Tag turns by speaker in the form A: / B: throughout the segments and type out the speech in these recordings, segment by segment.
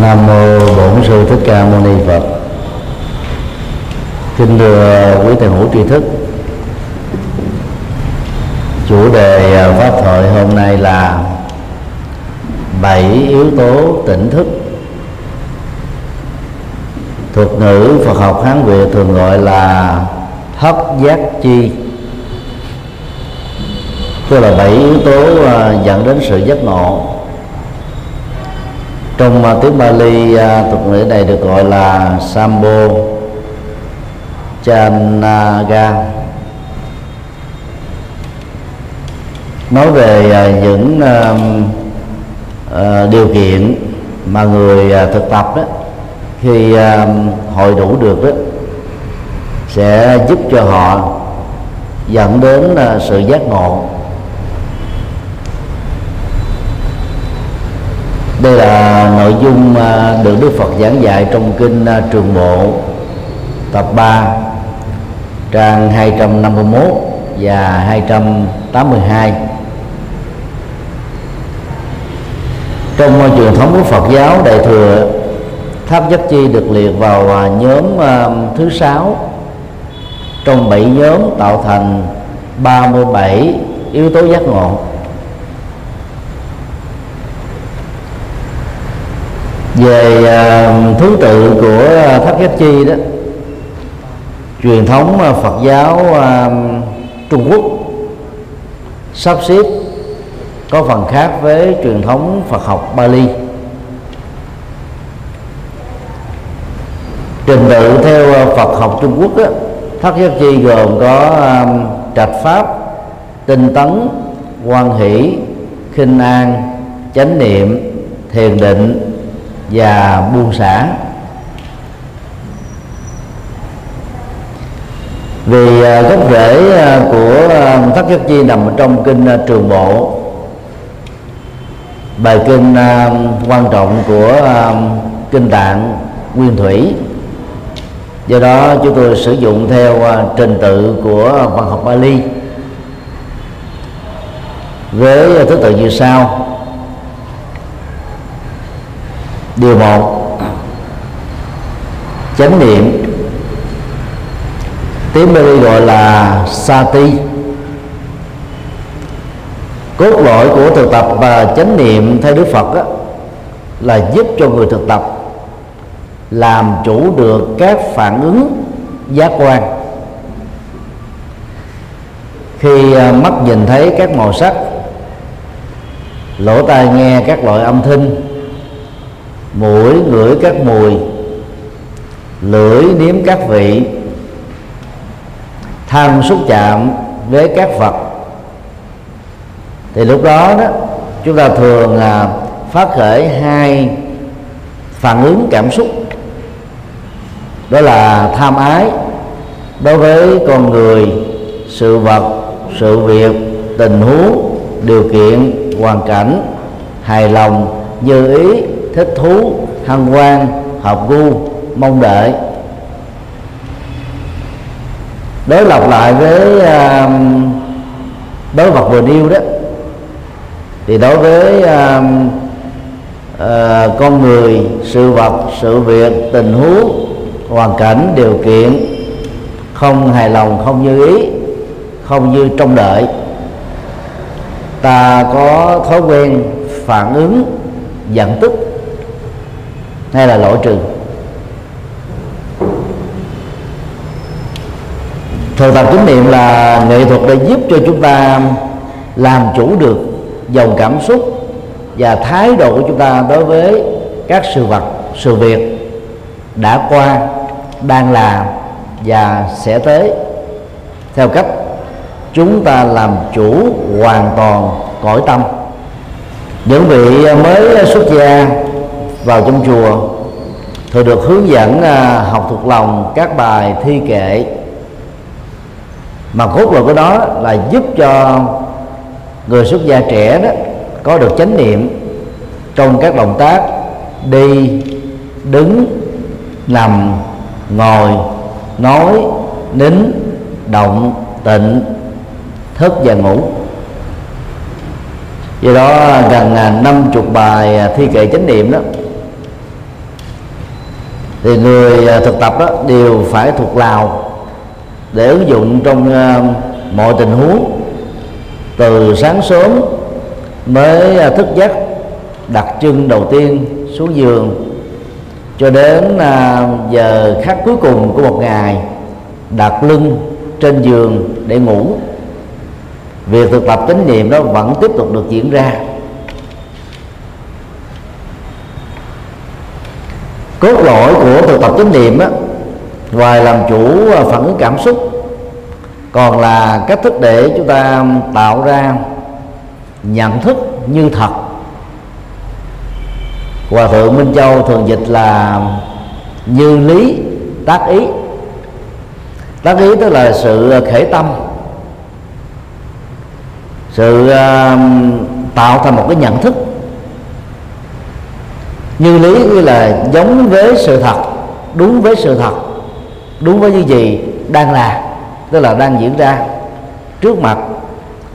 A: Nam mô Bổn sư Thích Ca Mâu Ni Phật. Kính thưa quý thầy hữu tri thức. Chủ đề à, pháp thoại hôm nay là bảy yếu tố tỉnh thức. Thuật ngữ Phật học Hán Việt thường gọi là thất giác chi tức là bảy yếu tố à, dẫn đến sự giác ngộ trong uh, tiếng Bali à, uh, thuật ngữ này được gọi là Sambo Chanaga. Nói về uh, những uh, uh, điều kiện mà người uh, thực tập đó khi uh, hội đủ được đó sẽ giúp cho họ dẫn đến uh, sự giác ngộ. Đây là nội dung à, được Đức Phật giảng dạy trong kinh à, Trường Bộ, tập 3 trang 251 và 282 trong à, truyền thống của Phật giáo, Đại thừa tháp giác chi được liệt vào nhóm thứ sáu. Trong bảy nhóm tạo thành 37 yếu tố giác ngộ. Về à, thứ tự của à, tháp giác chi đó truyền thống à, Phật giáo Trung Quốc sắp xếp có phần khác với truyền thống Phật học Bali. Trình tự theo Phật học Trung Quốc đó, thất giác chi gồm có trạch pháp tinh tấn quan hỷ khinh an chánh niệm thiền định và buông xả vì ờ, gốc rễ ờ, của pháp thất giác chi nằm trong kinh trường bộ. Bài kinh quan trọng của kinh tạng nguyên thủy. Do đó chúng tôi sử dụng theo trình tự của văn học Bali. Với thứ tự như sau điều một. Chánh niệm. Tiếng Bali gọi là sati. Cốt lõi của thực tập và chánh niệm theo Đức Phật đó, là giúp cho người thực tập làm chủ được các phản ứng giác quan. Khi à, mắt nhìn thấy các màu sắc lỗ tai nghe các loại âm thanh mũi, ngửi các mùi, lưỡi nếm các vị thân xúc chạm với các vật. Thì lúc đó đó, chúng ta thường là phát khởi hai phản ứng cảm xúc. Đó là tham ái đối với con người, sự vật, sự việc, tình huống, điều kiện, hoàn cảnh, hài lòng, như ý thích thú hân hoan hợp gu mong đợi. Đối lập lại với uh, đối vật vừa nêu đó thì đối với uh, uh, con người sự vật sự việc tình huống hoàn cảnh điều kiện không hài lòng không như ý không như trông đợi ta có thói quen phản ứng giận tức hay là loại trừ? Thực tập chánh niệm là nghệ thuật để giúp cho chúng ta làm chủ được dòng cảm xúc và thái độ của chúng ta đối với các sự vật, sự việc đã qua, đang làm và sẽ tới. Theo cách chúng ta làm chủ hoàn toàn cõi tâm. Những vị mới xuất gia vào trong chùa thường được hướng dẫn à, học thuộc lòng các bài thi kệ. Mà cốt lõi của đó là giúp cho người xuất gia trẻ đó có được chánh niệm trong các động tác đi, đứng, nằm, ngồi, nói, nín, động, tịnh, thức và ngủ. Do đó gần à, năm chục bài à, thi kệ chánh niệm đó thì người à, thực tập đó đều phải thuộc lào để ứng dụng trong à, mọi tình huống, từ sáng sớm mới à, thức giấc, đặt chân đầu tiên xuống giường cho đến giờ khắc cuối cùng của một ngày, đặt lưng trên giường để ngủ. Việc thực tập chánh niệm đó vẫn tiếp tục được diễn ra. Cốt lõi của thực tập chánh niệm á ngoài làm chủ à, phản ứng cảm xúc còn là cách thức để chúng ta tạo ra nhận thức như thật. Hòa thượng minh châu thường dịch là như lý tác ý. Tác ý tức là sự khởi tâm sự uh, tạo thành một cái nhận thức như lý như là giống với sự thật, đúng với sự thật, đúng với những gì đang là, tức là đang diễn ra trước mặt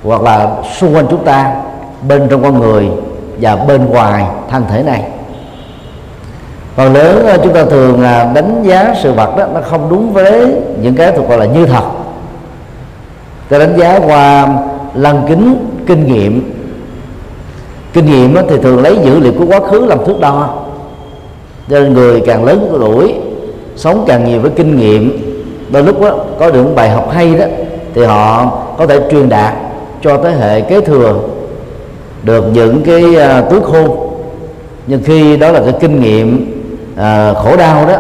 A: hoặc là xung quanh chúng ta, bên trong con người và bên ngoài thân thể này. Còn lớn ờ, chúng ta thường à, đánh giá sự vật đó nó không đúng với những cái thuộc gọi là như thật. Ta đánh giá qua lăng kính kinh nghiệm kinh nghiệm thì thường lấy dữ liệu của quá khứ làm thước đo. Cho nên người càng lớn tuổi sống càng nhiều với kinh nghiệm. Đôi lúc đó, có được bài học hay đó thì họ có thể truyền đạt cho thế hệ kế thừa được những cái à, uh, túi khôn nhưng khi đó là cái kinh nghiệm uh, khổ đau đó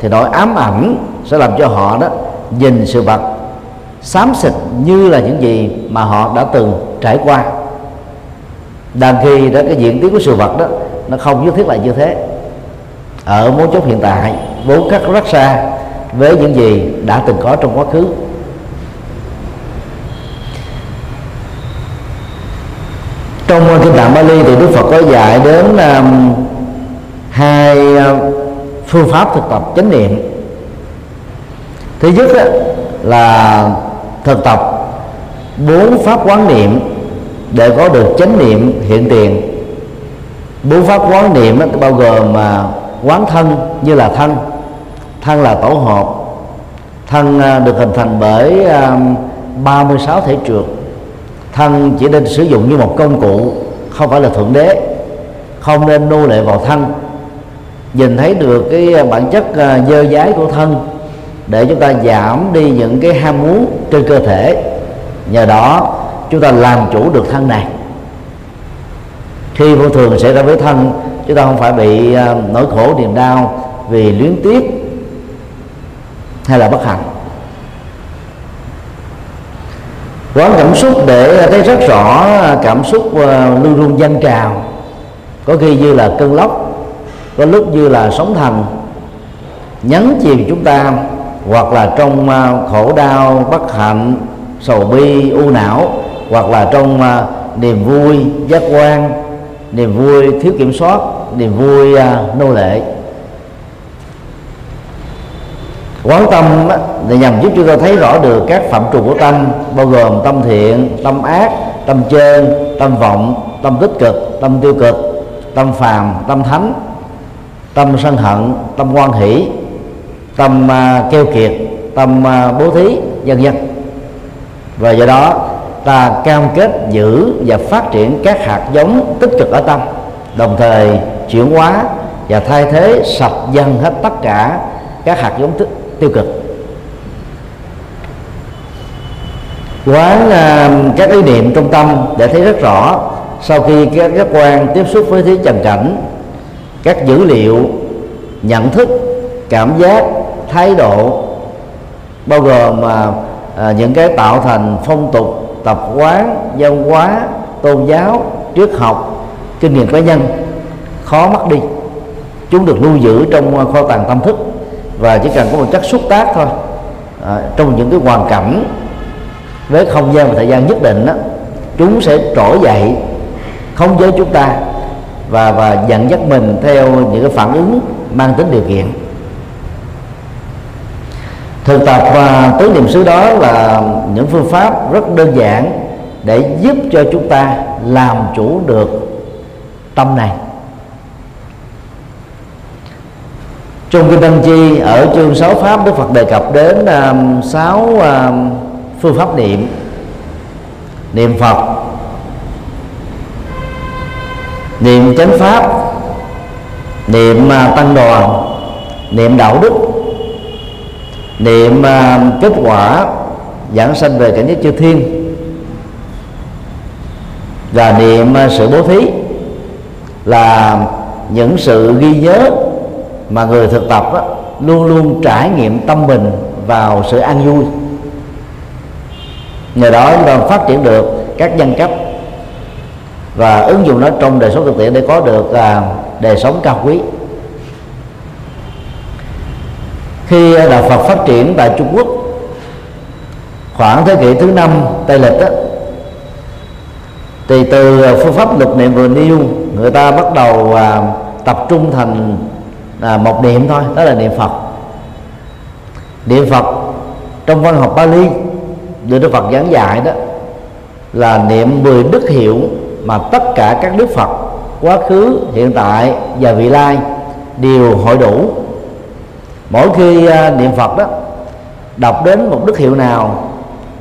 A: thì nỗi ám ảnh sẽ làm cho họ đó nhìn sự vật xám xịt như là những gì mà họ đã từng trải qua đang khi đó cái diễn tiến của sự vật đó nó không nhất thiết là như thế. Ở mối chốt hiện tại vốn cắt rất xa với những gì đã từng có trong quá khứ. Trong kinh tạng Bali thì Đức Phật có dạy đến um, hai um, phương pháp thực tập chánh niệm. Thứ nhất đó, là thực tập bốn pháp quán niệm để có được chánh niệm hiện tiền. Bốn pháp quán niệm đó, bao gồm mà quán thân như là thân. Thân là tổ hợp. Thân à, được hình thành bởi à, 36 thể trượt thân chỉ nên sử dụng như một công cụ không phải là thượng đế. Không nên nô lệ vào thân. Nhìn thấy được cái à, bản chất dơ dái của thân để chúng ta giảm đi những cái ham muốn trên cơ thể. Nhờ đó chúng ta làm chủ được thân này. Khi vô thường xảy ra với thân, chúng ta không phải bị à, nỗi khổ, niềm đau vì luyến tiếc hay là bất hạnh. Quán cảm xúc để thấy rất rõ cảm xúc à, luôn luôn dâng trào, có khi như là cơn lốc, có lúc như là sóng thần, nhấn chìm chúng ta, hoặc là trong à, khổ đau, bất hạnh, sầu bi, u não hoặc là trong uh, niềm vui giác quan niềm vui thiếu kiểm soát niềm vui uh, nô lệ. Quán tâm để nhằm giúp chúng ta thấy rõ được các phạm trù của tâm bao gồm tâm thiện tâm ác tâm trơn tâm vọng tâm tích cực tâm tiêu cực tâm phàm tâm thánh tâm sân hận tâm quan hỷ tâm uh, keo kiệt tâm uh, bố thí dân dân và do đó ta cam kết giữ và phát triển các hạt giống tích cực ở tâm đồng thời chuyển hóa và thay thế sạch dần hết tất cả các hạt giống tích, tiêu cực. Quán uh, các ý niệm trong tâm để thấy rất rõ sau khi các giác quan tiếp xúc với thế trần cảnh các dữ liệu nhận thức cảm giác thái độ bao gồm mà uh, những cái tạo thành phong tục tập quán văn hóa tôn giáo triết học kinh nghiệm cá nhân khó mất đi. Chúng được lưu giữ trong kho tàng tâm thức và chỉ cần có một chất xúc tác thôi. À, trong những cái hoàn cảnh với không gian và thời gian nhất định đó, chúng sẽ trỗi dậy không giới chúng ta và và dẫn dắt mình theo những cái phản ứng mang tính điều kiện thực tập và tứ niệm xứ đó là những phương pháp rất đơn giản để giúp cho chúng ta làm chủ được tâm này. Trong kinh Tăng Chi ở chương 6 pháp Đức Phật đề cập đến um, 6 um, phương pháp niệm. Niệm Phật niệm chánh pháp niệm uh, tăng đoàn niệm đạo đức niệm uh, kết quả giảng sanh về cảnh giới chư thiên. Và niệm uh, sự bố thí là những sự ghi nhớ mà người thực tập á, luôn luôn trải nghiệm tâm mình vào sự an vui. Nhờ đó chúng ta phát triển được các nhân cách và ứng dụng nó trong đời sống thực tiễn để có được à, đời sống cao quý. Khi đạo Phật phát triển tại Trung Quốc khoảng thế kỷ thứ năm Tây lịch đó, thì từ ờ, phương pháp lục niệm vừa nêu người ta bắt đầu à, tập trung thành à, một niệm thôi đó là niệm phật. Niệm phật trong văn học Bali được Đức Phật giảng dạy đó là niệm 10 đức hiệu mà tất cả các đức Phật quá khứ hiện tại và vị lai đều hội đủ mỗi khi à, niệm Phật đó đọc đến một đức hiệu nào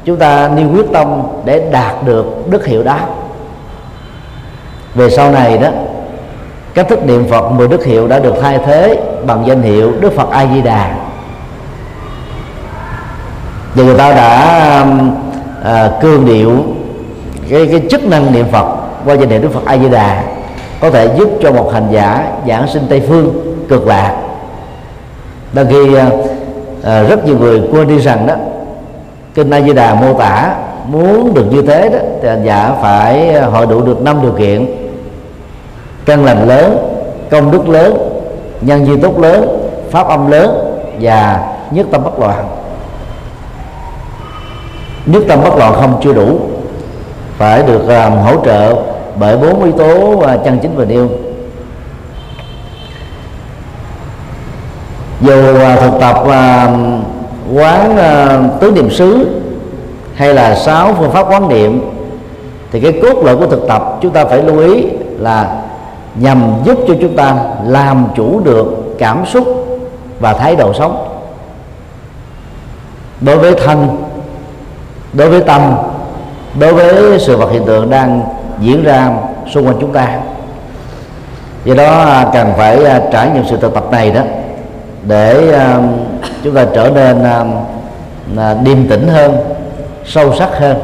A: chúng ta nêu quyết tâm để đạt được đức hiệu đó. Về sau này đó cách thức niệm Phật 10 đức hiệu đã được thay thế bằng danh hiệu Đức Phật A Di Đà và người ta đã à, cương điệu cái cái chức năng niệm Phật qua danh hiệu Đức Phật A Di Đà có thể giúp cho một hành giả giảng sinh Tây phương cực lạc đôi khi à, à, rất nhiều người quên đi rằng đó kinh A Di Đà mô tả muốn được như thế đó thì hành giả phải à, hội đủ được năm điều kiện. Căn lành lớn công đức lớn nhân duy tốt lớn pháp âm lớn và nhất tâm bất loạn. Nhất tâm bất loạn không chưa đủ phải được làm hỗ trợ bởi bốn yếu tố uh, chân chính và nêu. Dù à, thực tập à, quán à, tứ niệm xứ hay là sáu phương pháp quán niệm, thì cái cốt lõi của thực tập chúng ta phải lưu ý là nhằm giúp cho chúng ta làm chủ được cảm xúc và thái độ sống. Đối với thân, đối với tâm, đối với sự vật hiện tượng đang diễn ra xung quanh chúng ta. Do đó cần phải trải nghiệm sự thực tập này đó để um, chúng ta trở nên um, à, điềm tĩnh hơn sâu sắc hơn.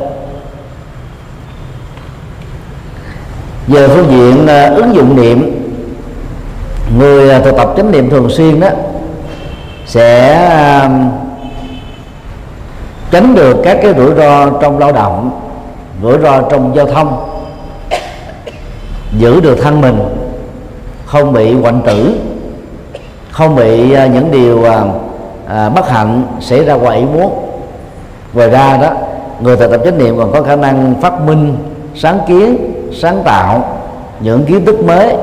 A: Về phương diện uh, ứng dụng niệm người uh, thực tập chánh niệm thường xuyên đó sẽ uh, tránh được các cái rủi ro trong lao động rủi ro trong giao thông giữ được thân mình không bị hoạn tử không bị à, những điều à, à, bất hạnh xảy ra ngoài ý muốn. Ngoài ra đó người thực tập chánh niệm còn có khả năng phát minh sáng kiến sáng tạo những kiến thức mới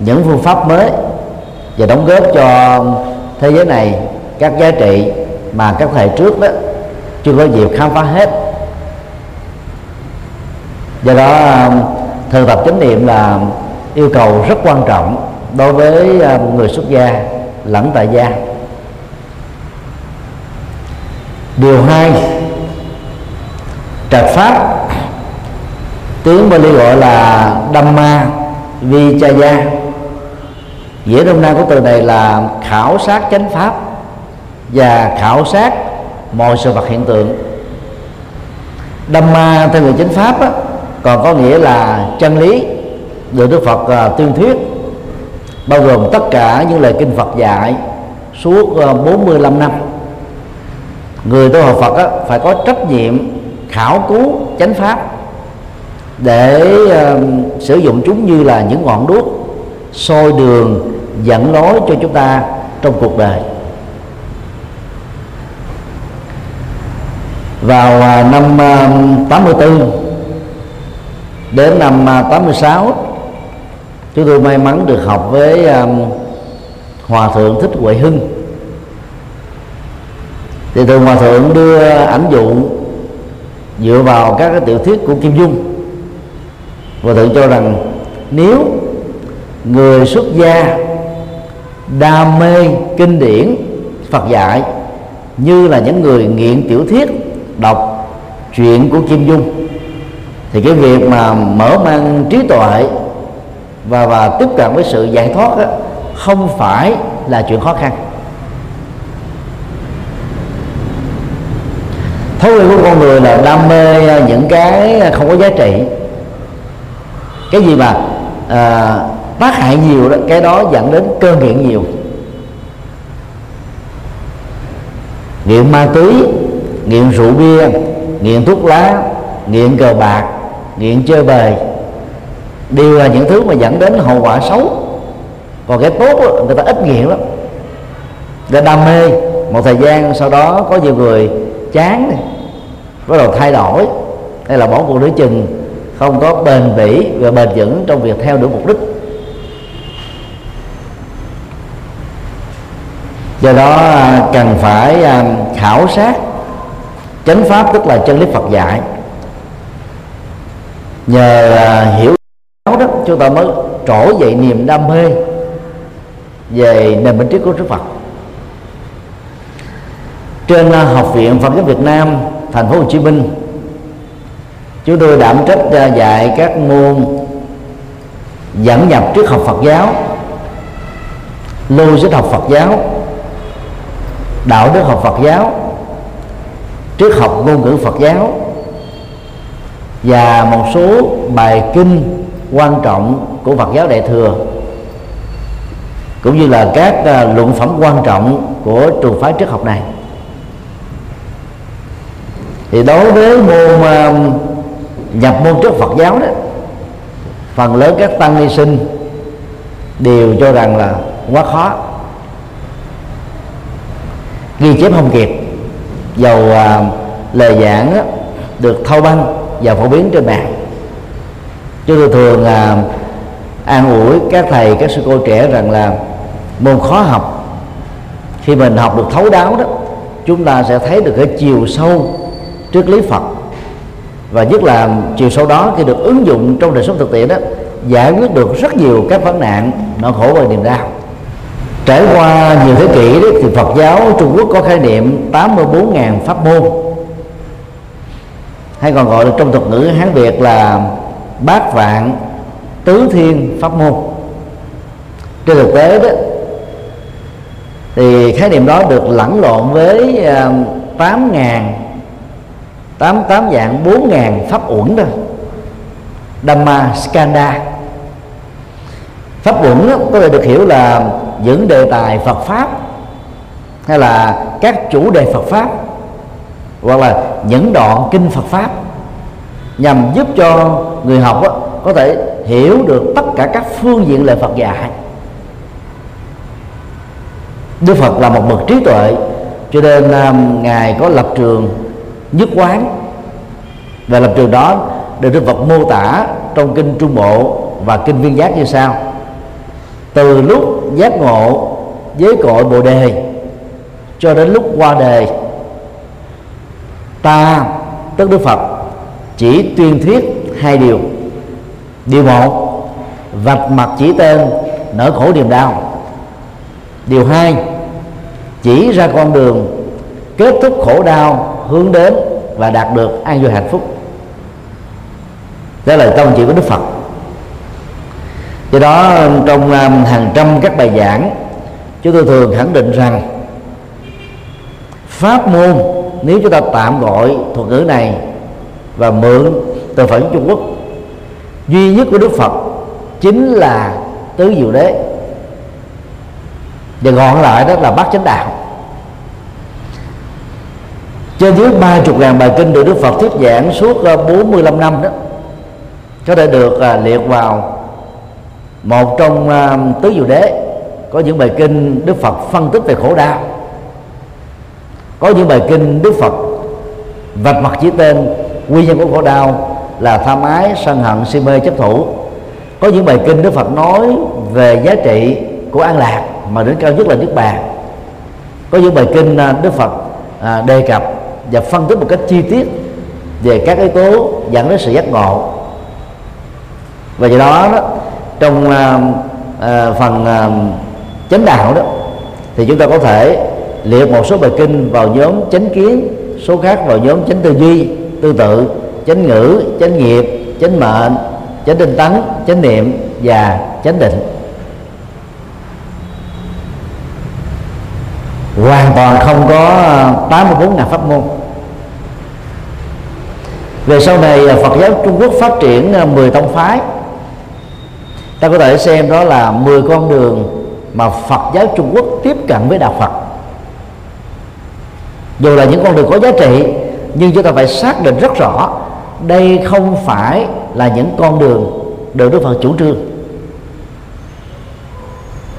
A: những phương pháp mới và đóng góp cho thế giới này các giá trị mà các thầy trước đó chưa có dịp khám phá hết. Do đó à, thực tập chánh niệm là yêu cầu rất quan trọng đối với người xuất gia lẫn tại gia. Điều hai trạch pháp. Tiếng Bali gọi là Dhamma Vichaya nghĩa đông nam của từ này là khảo sát chánh pháp và khảo sát mọi sự vật hiện tượng. Dhamma theo người chánh pháp á, còn có nghĩa là chân lý được Đức Phật uh, tuyên thuyết bao gồm tất cả những lời kinh Phật dạy suốt ờ, 45 năm. Người tu học Phật á, phải có trách nhiệm khảo cứu chánh pháp để uh, sử dụng chúng như là những ngọn đuốc soi đường dẫn lối cho chúng ta trong cuộc đời. Vào uh, năm uh, 84 đến năm uh, 86 chúng tôi may mắn được học với um, hòa thượng thích huệ hưng. Thì thường hòa thượng đưa ảnh dụ dựa vào các cái tiểu thuyết của kim dung. Và thượng cho rằng nếu người xuất gia đam mê kinh điển Phật dạy như là những người nghiện tiểu thuyết đọc chuyện của Kim Dung thì cái việc mà mở mang trí tuệ và và tiếp cận với sự giải thoát đó, không phải là chuyện khó khăn. Thói quen của con người là đam mê à, những cái không có giá trị. Cái gì mà à, tác hại nhiều đó cái đó dẫn đến cơn nghiện nhiều. Nghiện ma túy nghiện rượu bia nghiện thuốc lá nghiện cờ bạc nghiện chơi bời đều là những thứ mà dẫn đến hậu quả xấu. Còn cái tốt đó, người ta ít nghiện lắm. Người đam mê một thời gian sau đó có nhiều người chán này bắt đầu thay đổi. Hay là bỏ cuộc nửa chừng không có bền bỉ và bền vững trong việc theo đuổi mục đích. Do đó à, cần phải à, khảo sát chánh pháp tức là chân lý Phật dạy. Nhờ à, hiểu chúng ta mới trỗi dậy niềm đam mê về nền minh triết của Đức Phật. Trên à, học viện Phật giáo Việt Nam, thành phố Hồ Chí Minh, chúng tôi đảm trách à, dạy các môn dẫn nhập triết học Phật giáo logic học Phật giáo, đạo đức học Phật giáo, triết học ngôn ngữ Phật giáo và một số bài kinh quan trọng của Phật giáo Đại thừa cũng như là các uh, luận phẩm quan trọng của trường phái triết học này. Thì đối với môn uh, nhập môn trước Phật giáo đó phần lớn các tăng ni sinh đều cho rằng là quá khó. Ghi chép không kịp dầu à, lời giảng á, được thâu băng và phổ biến trên mạng chúng tôi thường là an ủi các thầy các sư cô trẻ rằng là môn khó học khi mình học được thấu đáo đó chúng ta sẽ thấy được cái chiều sâu trước lý Phật. Và nhất là chiều sâu đó khi được ứng dụng trong đời sống thực tiễn đó giải quyết được rất nhiều các vấn nạn nỗi khổ và niềm đau. Trải qua nhiều thế kỷ đó, thì Phật giáo Trung Quốc có khái niệm 84.000 pháp môn hay còn gọi là trong thuật ngữ Hán Việt là bát vạn tứ thiên pháp môn. Trên thực tế đó, thì khái niệm đó được lẫn lộn với ờ, tám ngàn, tám tám dạng bốn ngàn pháp uẩn đó. Dhamma Skanda pháp uẩn có thể được hiểu là những đề tài Phật pháp hay là các chủ đề Phật pháp hoặc là những đoạn kinh Phật pháp nhằm giúp cho người học đó, có thể hiểu được tất cả các phương diện lời Phật dạy à Đức Phật là một bậc trí tuệ cho nên um, ngài có lập trường nhất quán. Và lập trường đó được Đức Phật mô tả trong kinh Trung Bộ và kinh Viên Giác như sau. Từ lúc giác ngộ với cội bồ đề cho đến lúc qua đề ta tức Đức Phật chỉ tuyên thuyết hai điều. Điều một, vạch mặt chỉ tên nỗi khổ niềm đau. Điều hai, chỉ ra con đường, kết thúc khổ đau, hướng đến và đạt được an vui hạnh phúc. Đó là tông chỉ của đức phật. Do đó, trong um, hàng trăm các bài giảng, chúng tôi thường khẳng định rằng, pháp môn, nếu chúng ta tạm gọi thuật ngữ này và mượn từ phật trung quốc. Duy nhất của đức phật chính là tứ diệu đế. Và gọn lại đó là bát chánh đạo. Trên dưới ba chục ngàn bài kinh được Đức Phật thuyết giảng suốt ờ, 45 năm đó, có thể được ờ, liệt vào một trong ờ, tứ diệu đế. Có những bài kinh Đức Phật phân tích về khổ đau. Có những bài kinh Đức Phật vạch mặt chỉ tên nguyên nhân của khổ đau là tham ái sân hận si mê chấp thủ. Có những bài kinh Đức Phật nói về giá trị của an lạc mà đến cao nhất là nước bàn. Có những bài kinh à, Đức Phật à, đề cập và phân tích một cách chi tiết về các yếu tố dẫn đến sự giác ngộ. Và do đó, đó trong uh, uh, phần uh, chánh đạo đó thì chúng ta có thể liệt một số bài kinh vào nhóm chánh kiến số khác vào nhóm chánh tư duy tư tự, chánh ngữ, chánh nghiệp, chánh mệnh, chánh tinh tấn, chánh niệm và chánh định. Hoàn toàn không có ờ, 84 ngàn pháp môn. Về sau này ờ, Phật giáo Trung Quốc phát triển ờ, 10 tông phái. Ta có thể xem đó là 10 con đường mà Phật giáo Trung Quốc tiếp cận với đạo Phật. Dù là những con đường có giá trị nhưng chúng ta phải xác định rất rõ, đây không phải là những con đường được Đức Phật chủ trương.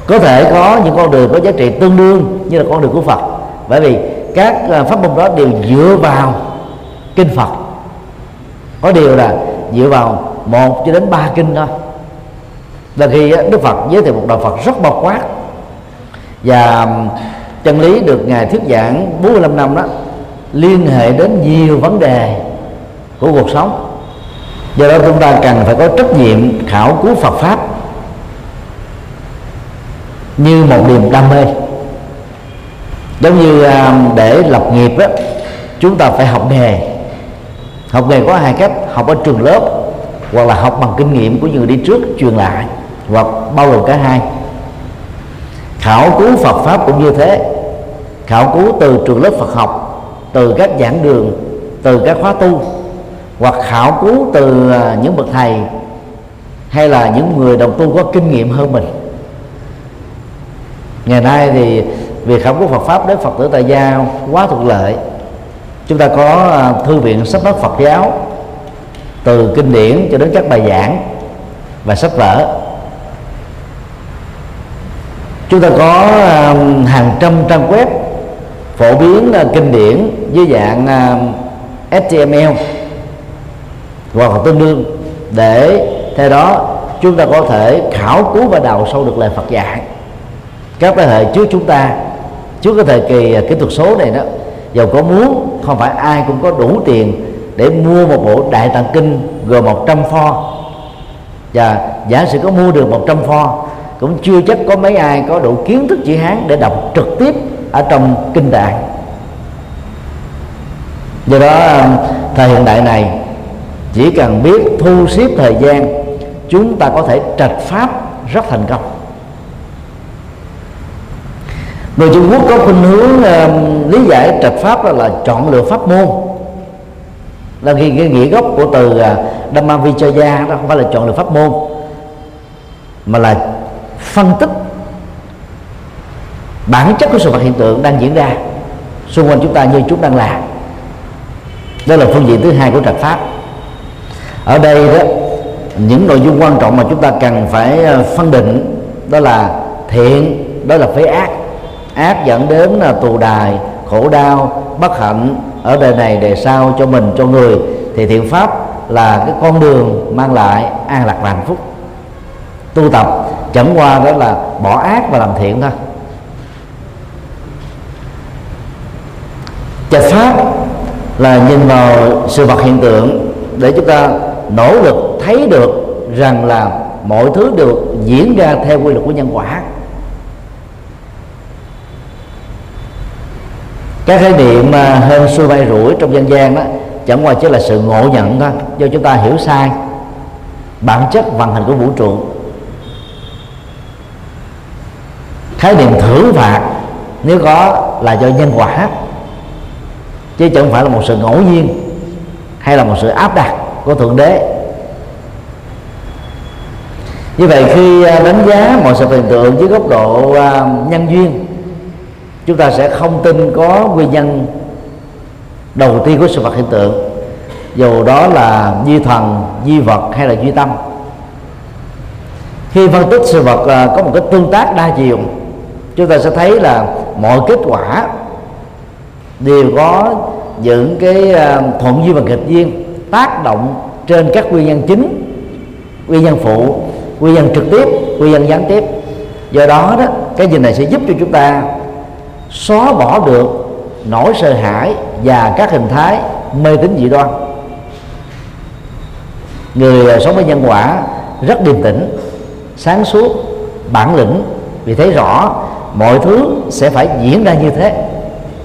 A: Có thể có những con đường có giá trị tương đương như là con đường của Phật. Bởi vì các à, pháp môn đó đều dựa vào kinh Phật. Có điều là dựa vào một cho đến ba kinh thôi. Là khi à, Đức Phật giới thiệu một đạo Phật rất bao quát, và chân lý được ngài thuyết giảng 45 năm đó liên hệ đến nhiều vấn đề của cuộc sống. Do đó chúng ta cần phải có trách nhiệm khảo cứu Phật pháp như một niềm đam mê. Giống như à, để lập nghiệp đó chúng ta phải học nghề. Học nghề có hai cách, học ở trường lớp hoặc là học bằng kinh nghiệm của những người đi trước truyền lại hoặc bao gồm cả hai. Khảo cứu Phật pháp cũng như thế. Khảo cứu từ trường lớp Phật học từ các giảng đường, từ các khóa tu, hoặc khảo cứu từ à, những bậc thầy, hay là những người đồng tu có kinh nghiệm hơn mình. Ngày nay thì việc khảo cứu Phật pháp đến Phật tử tại gia quá thuận lợi. Chúng ta có à, thư viện sách nói Phật giáo từ kinh điển cho đến các bài giảng và sách vở. Chúng ta có à, hàng trăm trang web phổ biến à, kinh điển dưới dạng à, HTML hoặc là tương đương. Để theo đó, chúng ta có thể khảo cứu và đào sâu được lời Phật dạy. Các thế hệ trước chúng ta, trước cái thời kỳ à, kỹ thuật số này đó, dầu có muốn, không phải ai cũng có đủ tiền để mua một bộ đại tạng kinh gồm 100 pho. Và giả sử có mua được 100 pho, cũng chưa chắc có mấy ai có đủ kiến thức chữ hán để đọc trực tiếp trong kinh tạng do đó um, thời hiện đại này chỉ cần biết thu xếp thời gian chúng ta có thể trạch pháp rất thành công. Người Trung Quốc có khuynh hướng uh, lý giải trạch pháp là, là chọn lựa pháp môn. Là khi cái nghĩa gốc của từ uh, Dhamma Vichaya đó không phải là chọn lựa pháp môn mà là phân tích bản chất của sự vật hiện tượng đang diễn ra xung quanh chúng ta như chúng đang làm đó là phương diện thứ hai của trạch pháp. Ở đây đó, những nội dung quan trọng mà chúng ta cần phải ờ, phân định đó là thiện, đó là phế ác. Ác dẫn đến là tù đài, khổ đau, bất hạnh. Ở đời này đề sau, cho mình, cho người. Thì thiện pháp là cái con đường mang lại an lạc và hạnh phúc. Tu tập, chẳng qua đó là bỏ ác và làm thiện thôi. Chạch pháp là nhìn vào sự vật hiện tượng để chúng ta nỗ lực thấy được rằng là mọi thứ được diễn ra theo quy luật của nhân quả. Các khái niệm mà hơn xuôi bay rủi trong dân gian đó, chẳng qua chỉ là sự ngộ nhận thôi, do chúng ta hiểu sai bản chất vận hành của vũ trụ. Khái niệm thưởng phạt, nếu có là do nhân quả chứ chẳng phải là một sự ngẫu nhiên hay là một sự áp đặt của thượng đế. Như vậy khi à, đánh giá mọi sự hiện tượng dưới góc độ à, nhân duyên, chúng ta sẽ không tin có nguyên nhân đầu tiên của sự vật hiện tượng, dù đó là duy thần, duy vật hay là duy tâm. Khi phân tích sự vật à, có một cái tương tác đa chiều, chúng ta sẽ thấy là mọi kết quả đều có những cái à, thuận duyên và nghịch duyên tác động trên các nguyên nhân chính, nguyên nhân phụ, nguyên nhân trực tiếp, nguyên nhân gián tiếp. Do đó đó, cái gì này sẽ giúp cho chúng ta xóa bỏ được nỗi sợ hãi và các hình thái mê tín dị đoan. Người à, sống với nhân quả rất điềm tĩnh, sáng suốt, bản lĩnh, vì thấy rõ mọi thứ sẽ phải diễn ra như thế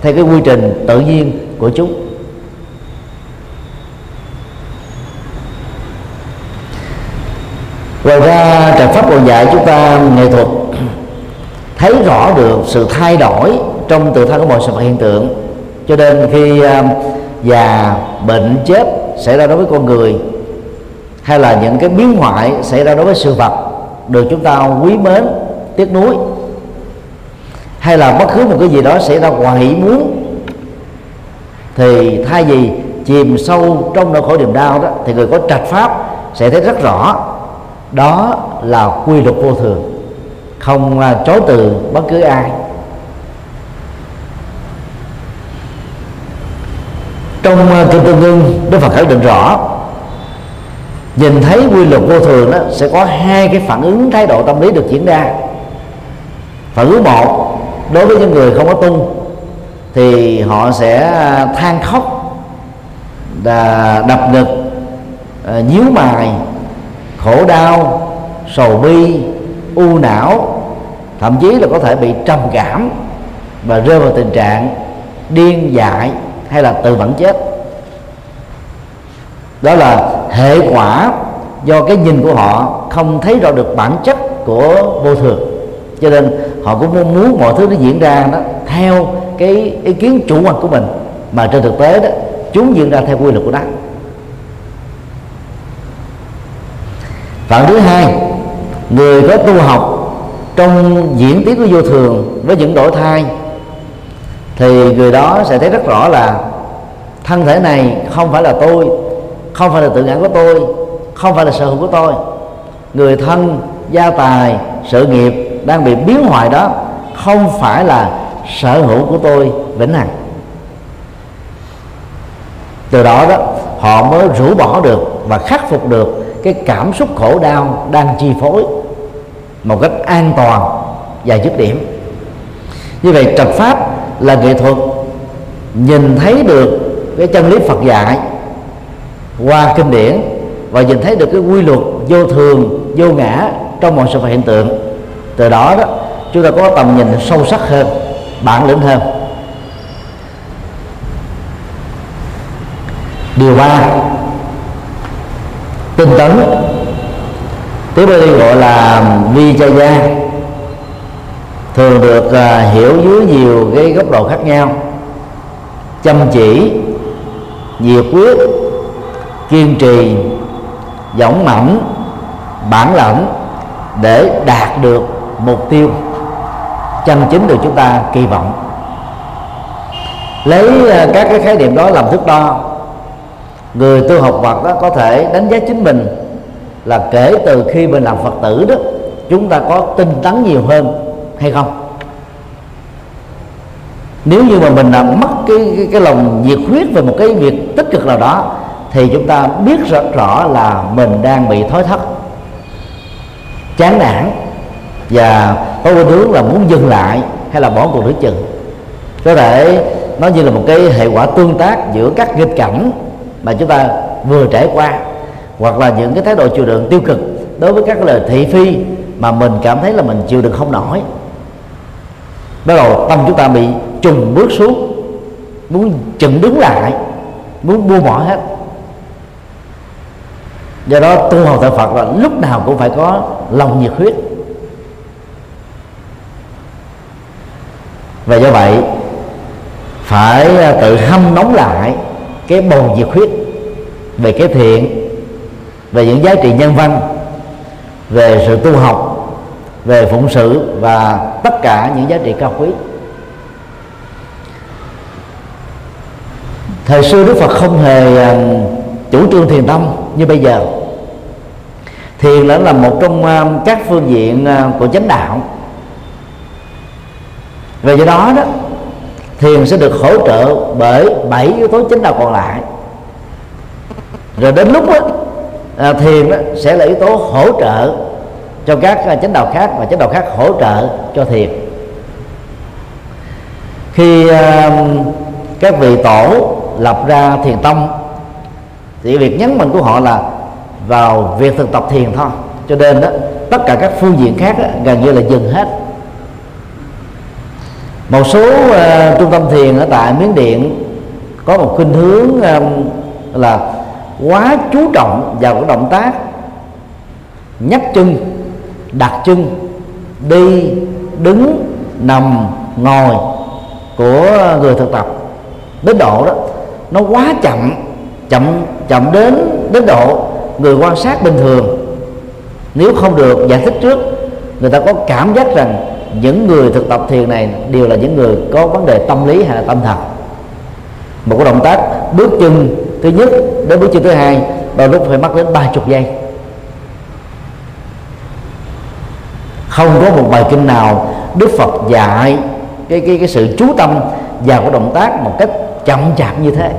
A: theo cái quy trình tự nhiên của chúng. Ngoài ra trạch pháp còn dạy chúng ta, nghệ thuật, thấy rõ được sự thay đổi trong tự thân của mọi sự vật hiện tượng. Cho nên khi à, già, bệnh, chết xảy ra đối với con người, hay là những cái biến hoại xảy ra đối với sự vật, được chúng ta quý mến, tiếc nuối hay là bất cứ một cái gì đó xảy ra ngoài ý muốn, thì thay vì chìm sâu trong nỗi khổ niềm đau đó, thì người có trạch pháp sẽ thấy rất rõ, đó là quy luật vô thường, không chối từ bất cứ ai. Trong kinh tương ưng đức phật khẳng định rõ, nhìn thấy quy luật vô thường đó, sẽ có hai cái phản ứng thái độ tâm lý được diễn ra. Phản ứng một đối với những người không có tu thì họ sẽ à, than khóc và đập ngực à, nhíu mày, khổ đau, sầu bi, u não, thậm chí là có thể bị trầm cảm và rơi vào tình trạng điên dại hay là tự vẫn chết. Đó là hệ quả do cái nhìn của họ không thấy rõ được bản chất của vô thường. Cho nên họ cũng mong muốn mọi thứ nó diễn ra đó theo cái ý kiến chủ quan của mình. Mà trên thực tế đó, chúng diễn ra theo quy luật của đất phần thứ hai, người có tu học trong diễn tiến của vô thường với những đổi thay, thì người đó sẽ thấy rất rõ là thân thể này không phải là tôi, không phải là tự ngã của tôi, không phải là sở hữu của tôi. Người thân, gia tài, sự nghiệp đang bị biến hoại đó, không phải là sở hữu của tôi, vĩnh hằng. Từ đó đó, họ mới rũ bỏ được và khắc phục được cái cảm xúc khổ đau đang chi phối một cách an toàn và dứt điểm. Như vậy trật pháp là nghệ thuật nhìn thấy được cái chân lý Phật dạy qua kinh điển và nhìn thấy được cái quy luật vô thường, vô ngã trong mọi sự vật hiện tượng từ đó đó chúng ta có tầm nhìn sâu sắc hơn bản lĩnh hơn. Điều ba tinh tấn. Tiếng Bali gọi là Vijaya thường được uh, hiểu dưới nhiều cái góc độ khác nhau. Chăm chỉ nhiệt quyết kiên trì dũng mãnh bản lãnh để đạt được mục tiêu chân chính được chúng ta kỳ vọng. Lấy ờ, các cái khái niệm đó làm thước đo người tu học Phật đó có thể đánh giá chính mình là kể từ khi mình làm Phật tử đó chúng ta có tinh tấn nhiều hơn hay không? Nếu như mà mình đã mất cái, cái cái lòng nhiệt huyết về một cái việc tích cực nào đó thì chúng ta biết rất rõ là mình đang bị thối thất chán nản và có khuynh hướng là muốn dừng lại hay là bỏ cuộc nửa chừng. Có thể nó như là một cái hệ quả tương tác giữa các nghịch cảnh mà chúng ta vừa trải qua, hoặc là những cái thái độ chịu đựng tiêu cực đối với các lời thị phi mà mình cảm thấy là mình chịu đựng không nổi. Bắt đầu tâm chúng ta bị trùng bước xuống, muốn chừng đứng lại, muốn buông bỏ hết. Do đó tu học tại phật là lúc nào cũng phải có lòng nhiệt huyết. Và do vậy, phải à, tự hâm nóng lại cái bầu nhiệt huyết về cái thiện, về những giá trị nhân văn, về sự tu học, về phụng sự và tất cả những giá trị cao quý. Thời xưa đức phật không hề à, chủ trương thiền tâm như bây giờ. Thiền là là một trong à, các phương diện của chánh đạo và do đó đó thiền sẽ được hỗ trợ bởi bảy yếu tố chánh đạo còn lại. Rồi đến lúc đó, à, thiền đó sẽ là yếu tố hỗ trợ cho các à, chánh đạo khác và chánh đạo khác hỗ trợ cho thiền. Khi à, các vị tổ lập ra thiền tông thì việc nhấn mạnh của họ là vào việc thực tập thiền thôi. Cho nên đó tất cả các phương diện khác đó, gần như là dừng hết một số uh, trung tâm thiền ở tại miến điện có một khuynh hướng um, là quá chú trọng vào các động tác nhấc chân đặt chân đi đứng nằm ngồi của người thực tập. Đến độ đó nó quá chậm chậm chậm đến đến độ người quan sát bình thường. Nếu không được giải thích trước người ta có cảm giác rằng những người thực tập thiền này đều là những người có vấn đề tâm lý hay là tâm thần. Một cái động tác bước chân thứ nhất đến bước chân thứ hai, đôi lúc phải mất đến ba chục giây. Không có một bài kinh nào đức phật dạy cái cái cái sự chú tâm vào cái động tác một cách chậm chạp như thế.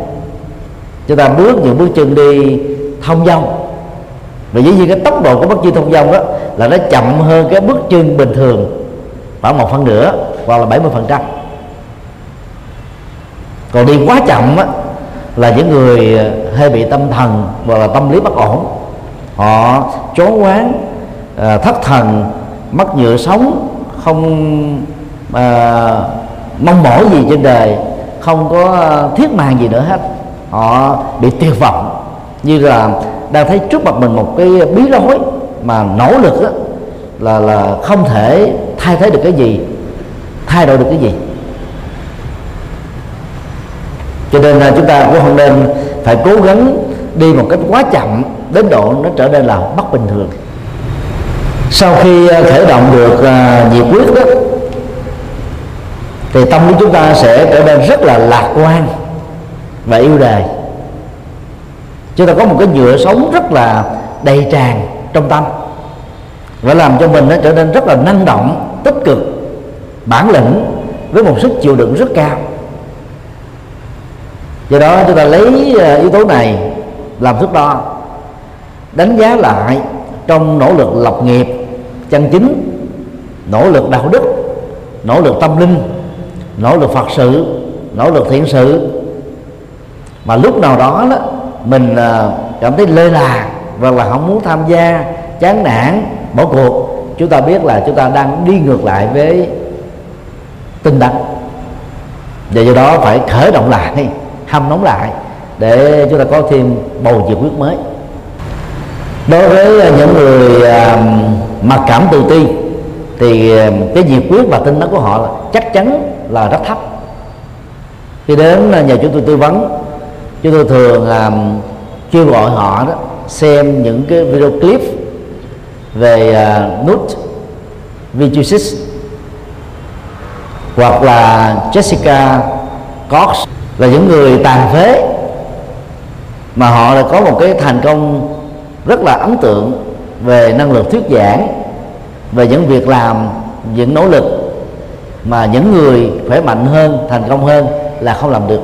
A: Chúng ta bước những bước chân đi thông dong. Và dĩ nhiên cái tốc độ của bước chân thông dong đó là nó chậm hơn cái bước chân bình thường khoảng một phần nửa hoặc là 70 phần trăm. Còn đi quá chậm á, là những người ờ, hơi bị tâm thần hoặc là tâm lý bất ổn họ trốn quán ờ, thất thần mất nhựa sống không à, mong mỏi gì trên đời không có thiết màng gì nữa hết. Họ bị tuyệt vọng như là đang thấy trước mặt mình một cái bí rối mà nỗ lực đó, là là không thể thay thế được cái gì? Thay đổi được cái gì? Cho nên là chúng ta cũng không nên phải cố gắng đi một cách quá chậm đến độ nó trở nên là bất bình thường. Sau khi ờ, khởi động được ờ, nhiệt quyết đó, thì tâm của chúng ta sẽ trở nên rất là lạc quan và yêu đời chúng ta có một cái nhựa sống rất là đầy tràn trong tâm, và làm cho mình nó trở nên rất là năng động tích cực, bản lĩnh với một sức chịu đựng rất cao. Do đó chúng ta lấy ờ, yếu tố này làm thước đo, đánh giá lại trong nỗ lực lập nghiệp, chân chính, nỗ lực đạo đức, nỗ lực tâm linh, nỗ lực phật sự, nỗ lực thiện sự. Mà lúc nào đó đó, mình ờ, cảm thấy lơ là và là không muốn tham gia, chán nản, bỏ cuộc chúng ta biết là chúng ta đang đi ngược lại với tinh tấn và do đó phải khởi động lại, hâm nóng lại để chúng ta có thêm bầu nhiệt huyết mới. Đối với những người mặc cảm tự ti, thì cái nhiệt huyết và tinh tấn của họ chắc chắn là rất thấp. Khi đến nhà chúng tôi tư vấn, chúng tôi thường kêu gọi họ đó xem những cái video clip về à, uh, nút Vujicic hoặc là Jessica Cox là những người tàn phế mà họ đã có một cái thành công rất là ấn tượng về năng lực thuyết giảng về những việc làm những nỗ lực mà những người khỏe mạnh hơn thành công hơn là không làm được.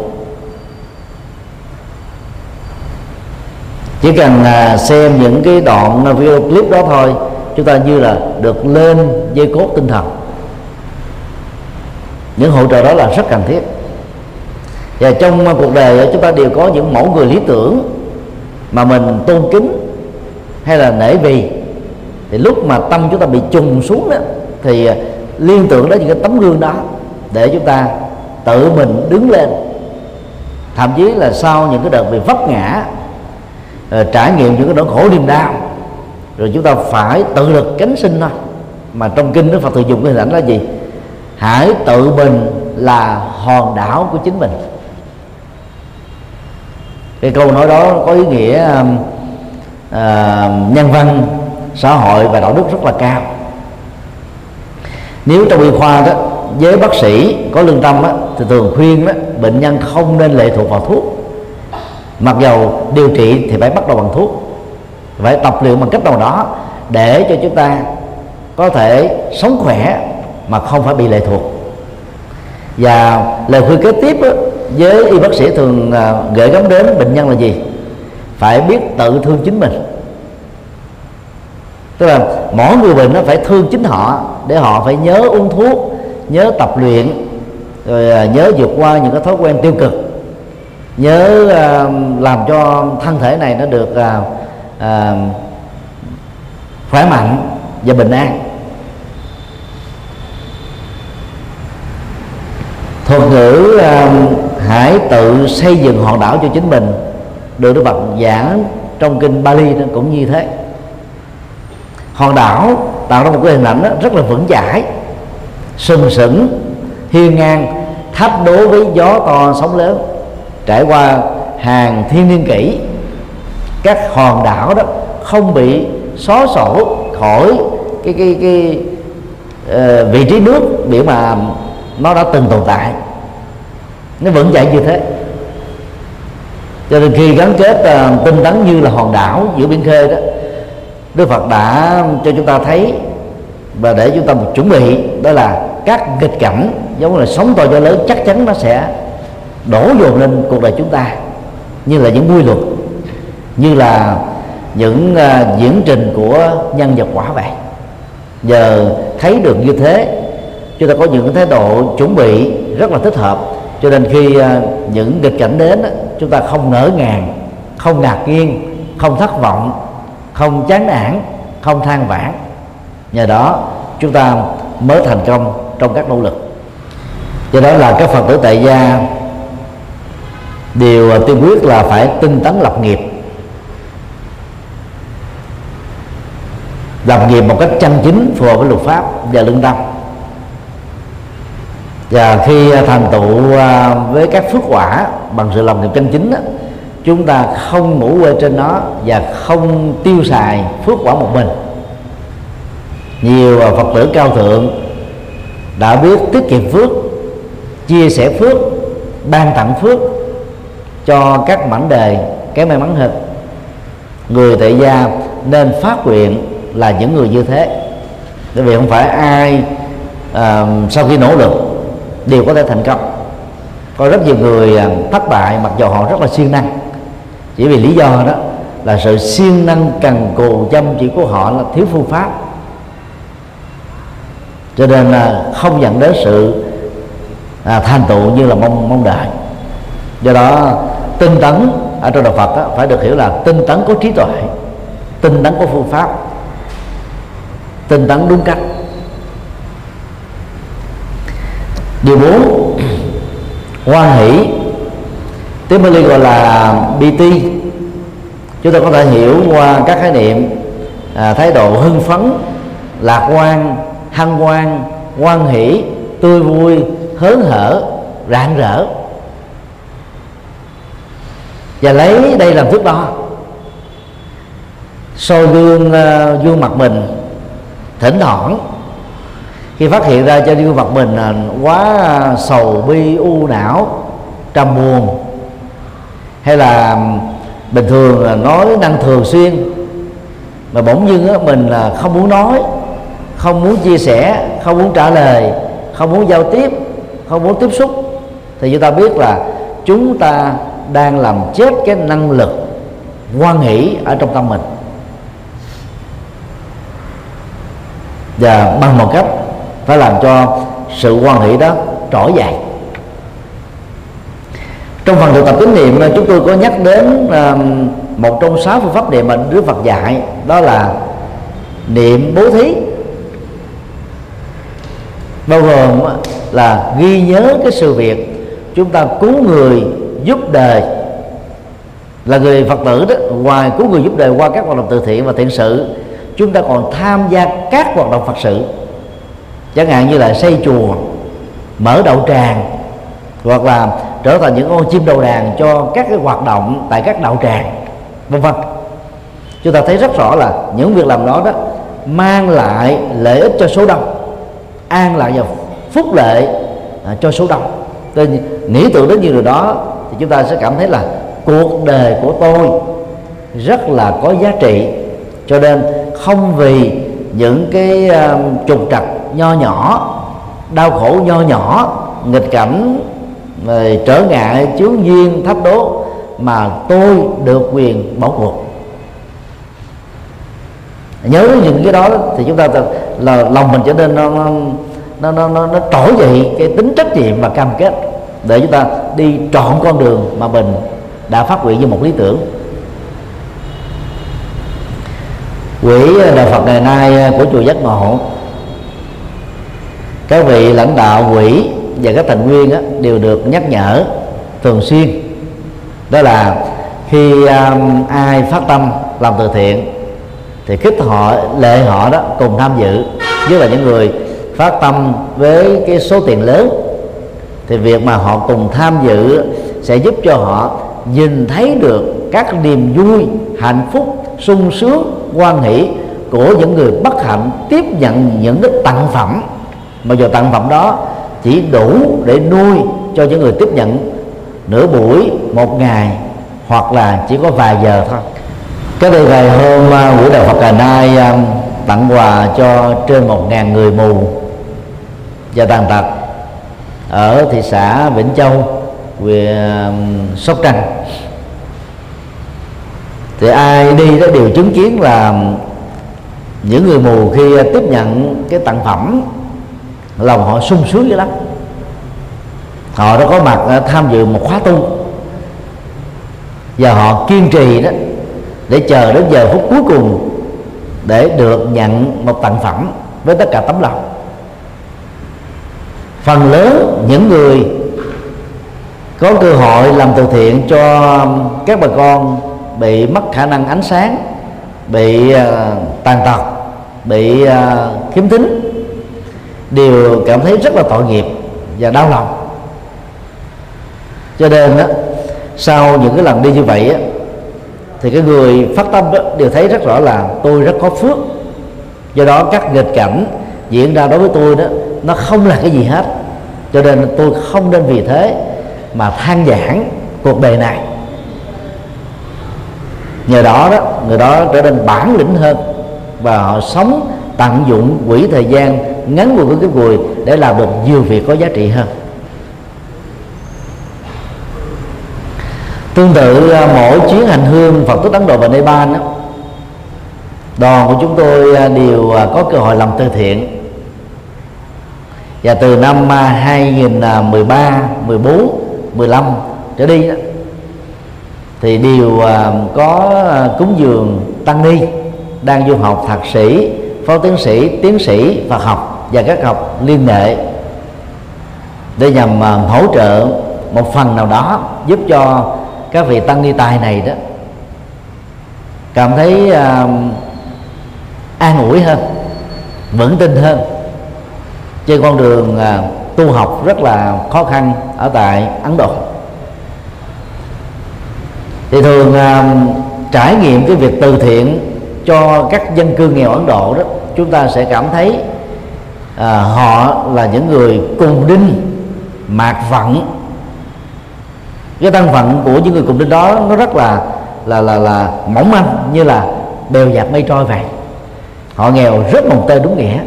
A: Chỉ cần à, xem những cái đoạn à, video clip đó thôi, chúng ta như là được lên dây cốt tinh thần. Những hỗ trợ đó là rất cần thiết. Và trong à, cuộc đời chúng ta đều có những mẫu người lý tưởng mà mình tôn kính hay là nể vì. Thì lúc mà tâm chúng ta bị trùng xuống đó, thì liên tưởng đến những cái tấm gương đó để chúng ta tự mình đứng lên. Thậm chí là sau những cái đợt bị vấp ngã Ờ, trải nghiệm những cái nỗi khổ niềm đau. Rồi chúng ta phải tự lực cánh sinh thôi. Mà trong kinh đức phật thường dùng cái hình ảnh là gì? Hãy tự mình là hòn đảo của chính mình. Cái câu nói đó có ý nghĩa uh, nhân văn xã hội và đạo đức rất là cao. Nếu trong y khoa đó với bác sĩ có lương tâm á, thì thường khuyên đó, bệnh nhân không nên lệ thuộc vào thuốc mặc dầu điều trị thì phải bắt đầu bằng thuốc phải tập luyện bằng cách nào đó để cho chúng ta có thể sống khỏe mà không phải bị lệ thuộc. Và lời khuyên kế tiếp đó, với y bác sĩ thường à, gửi gắm đến bệnh nhân là gì? Phải biết tự thương chính mình. Tức là mỗi người bệnh nó phải thương chính họ để họ phải nhớ uống thuốc nhớ tập luyện rồi à, nhớ vượt qua những cái thói quen tiêu cực nhớ uh, làm cho thân thể này nó được uh, uh, khỏe mạnh và bình an. Thuật ngữ uh, hãy tự xây dựng hòn đảo cho chính mình được Đức Phật giảng trong kinh Bali nó cũng như thế. Hòn đảo tạo ra một cái hình ảnh đó, rất là vững chãi sừng sững hiên ngang thách đố với gió to sóng lớn trải qua hàng thiên niên kỷ các hòn đảo đó không bị xóa sổ khỏi cái cái cái uh, vị trí nước biển mà nó đã từng tồn tại. Nó vẫn vậy như thế. Cho nên khi gắn kết ờ, uh, tinh tấn như là hòn đảo giữa biển khơi đó Đức Phật đã cho chúng ta thấy và để chúng ta một chuẩn bị đó là các nghịch cảnh giống là sóng to gió lớn chắc chắn nó sẽ đổ dồn lên cuộc đời chúng ta như là những quy luật như là những uh, diễn trình của nhân vật quả vậy giờ thấy được như thế chúng ta có những thái độ chuẩn bị rất là thích hợp. Cho nên khi uh, những nghịch cảnh đến chúng ta không nở ngàn không ngạc nhiên không thất vọng không chán nản không than vãn. Nhờ đó chúng ta mới thành công trong các nỗ lực. Do đó là các phật tử tại gia điều à, tiên quyết là phải tinh tấn lập nghiệp. Lập nghiệp một cách chân chính phù hợp với luật pháp và lương tâm. Và khi à, thành tựu à, với các phước quả bằng sự làm nghiệp chân chính đó, chúng ta không ngủ quê trên nó và không tiêu xài phước quả một mình. Nhiều phật tử cao thượng đã biết tiết kiệm phước chia sẻ phước ban tặng phước cho các mảnh đề cái may mắn hơn. Người tại gia nên phát nguyện là những người như thế. Bởi vì không phải ai uh, sau khi nỗ lực đều có thể thành công. Có rất nhiều người à, thất bại mặc dù họ rất là siêng năng. Chỉ vì lý do đó là sự siêng năng cần cù chăm chỉ của họ là thiếu phương pháp. Cho nên là không dẫn đến sự à, thành tựu như là mong mong đợi. Do đó tinh tấn. Ở trong đạo Phật đó, phải được hiểu là tinh tấn có trí tuệ tinh tấn có phương pháp tinh tấn đúng cách. Điều bốn hoan hỷ. Tiếng Bali gọi là BT chúng ta có thể hiểu qua các khái niệm à, thái độ hưng phấn lạc quan hăng hoan hoan hỷ tươi vui hớn hở rạng rỡ và lấy đây làm thước đo. Soi gương uh, gương mặt mình thỉnh thoảng khi phát hiện ra cho gương mặt mình ờ, quá sầu bi u não trầm buồn hay là bình thường ờ, nói năng thường xuyên mà bỗng dưng mình là không muốn nói không muốn chia sẻ không muốn trả lời không muốn giao tiếp không muốn tiếp xúc thì chúng ta biết là chúng ta đang làm chết cái năng lực quan hỷ ở trong tâm mình. Và bằng một cách phải làm cho sự quan hỷ đó trỗi dậy. Trong phần thực tập tín niệm ờ, chúng tôi có nhắc đến một trong sáu phương pháp niệm mà Đức Phật dạy, đó là niệm bố thí. Bao gồm ờ, là ghi nhớ cái sự việc chúng ta cứu người giúp đời. Là người phật tử đó ngoài cứu người giúp đời qua các hoạt động từ thiện và thiện sự chúng ta còn tham gia các hoạt động phật sự. Chẳng hạn như là xây chùa mở đậu tràng hoặc là trở thành những con chim đầu đàn cho các cái hoạt động tại các đạo tràng vân vân. Chúng ta thấy rất rõ là những việc làm đó đó mang lại lợi ích cho số đông an lạc và phúc lệ à, cho số đông. Nên nghĩ tưởng đến như điều đó thì chúng ta sẽ cảm thấy là cuộc đời của tôi rất là có giá trị. Cho nên không vì những cái uh, trục trặc nho nhỏ đau khổ nho nhỏ nghịch cảnh rồi trở ngại chướng duyên thách đố mà tôi được quyền bỏ cuộc. Nhớ những cái đó thì chúng ta là lòng mình trở nên nó nó nó nó, nó trỗi dậy cái tính trách nhiệm và cam kết để chúng ta đi trọn con đường mà mình đã phát nguyện như một lý tưởng. Quỹ đạo Phật ngày nay của chùa Giác Ngộ các vị lãnh đạo quỹ và các thành viên đều được nhắc nhở thường xuyên. Đó là khi um, ai phát tâm làm từ thiện thì khích họ lệ họ đó cùng tham dự. Nhất là những người phát tâm với cái số tiền lớn thì việc mà họ cùng tham dự sẽ giúp cho họ nhìn thấy được các niềm vui, hạnh phúc, sung sướng quan hỷ của những người bất hạnh tiếp nhận những cái tặng phẩm. Mà giờ tặng phẩm đó chỉ đủ để nuôi cho những người tiếp nhận nửa buổi, một ngày, hoặc là chỉ có vài giờ thôi. Cái đây ngày hôm à, buổi đạo Phật đà Nai à, tặng quà cho trên một ngàn người mù và tàn tật ở thị xã Vĩnh Châu huyện um, Sóc Trăng. Thì ai đi đó đều chứng kiến là những người mù khi tiếp nhận cái tặng phẩm, lòng họ sung sướng dữ lắm. Họ đã có mặt ờ, tham dự một khóa tu. Và họ kiên trì đó để chờ đến giờ phút cuối cùng để được nhận một tặng phẩm với tất cả tấm lòng phần lớn những người có cơ hội làm từ thiện cho các bà con bị mất khả năng ánh sáng bị uh, tàn tật bị uh, khiếm thính đều cảm thấy rất là tội nghiệp và đau lòng. Cho nên đó, sau những cái lần đi như vậy á, thì cái người phát tâm đó đều thấy rất rõ là tôi rất có phước. Do đó các nghịch cảnh diễn ra đối với tôi đó nó không là cái gì hết. Cho nên tôi không nên vì thế mà than giảng cuộc đời này. Nhờ đó đó người đó trở nên bản lĩnh hơn và họ sống tận dụng quỹ thời gian ngắn của cái người để làm được nhiều việc có giá trị hơn. Tương tự à, mỗi chuyến hành hương Phật tích Ấn Độ và Nepal đó, đoàn của chúng tôi à, đều à, có cơ hội làm từ thiện và từ năm 2013, 14, 15 trở đi đó, thì đều à, có à, cúng dường tăng ni đang du học thạc sĩ, phó tiến sĩ, tiến sĩ Phật học và các học liên hệ để nhằm à, hỗ trợ một phần nào đó giúp cho các vị tăng ni tài này đó cảm thấy uh, an ủi hơn vững tin hơn trên con đường à, tu học rất là khó khăn ở tại Ấn Độ. Thì thường uh, trải nghiệm cái việc từ thiện cho các dân cư nghèo Ấn Độ đó chúng ta sẽ cảm thấy à, họ là những người cùng đinh mạc vận cái thân phận của những người cùng đinh đó nó rất là là là là mỏng manh như là bèo dạt mây trôi vậy. Họ nghèo rất mồng tơi đúng nghĩa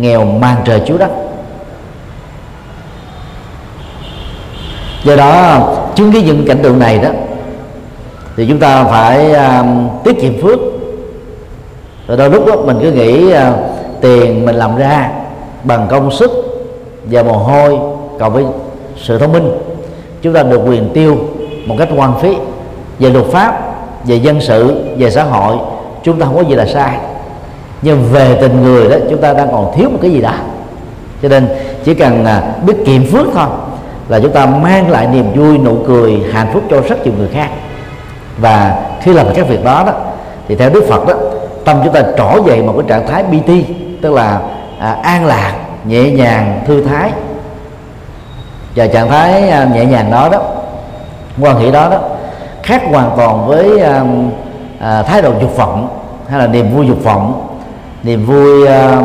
A: nghèo mang trời chiếu đất. Do đó chứng kiến những cảnh tượng này đó thì chúng ta phải uh, tiết kiệm phước. Rồi đôi lúc đó mình cứ nghĩ uh, tiền mình làm ra bằng công sức và mồ hôi cộng với sự thông minh. Chúng ta được quyền tiêu một cách hoàn phí về luật pháp về dân sự về xã hội. Chúng ta không có gì là sai nhưng về tình người đó chúng ta đang còn thiếu một cái gì đó. Cho nên chỉ cần à, biết kiệm phước thôi là chúng ta mang lại niềm vui nụ cười hạnh phúc cho rất nhiều người khác. Và khi làm các việc đó đó thì theo Đức Phật đó tâm chúng ta trỏ dậy một cái trạng thái bi tức là à, an lạc nhẹ nhàng thư thái. Và trạng thái à, nhẹ nhàng đó đó quan hệ đó đó khác hoàn toàn với à, à, thái độ dục vọng hay là niềm vui dục vọng niềm vui à,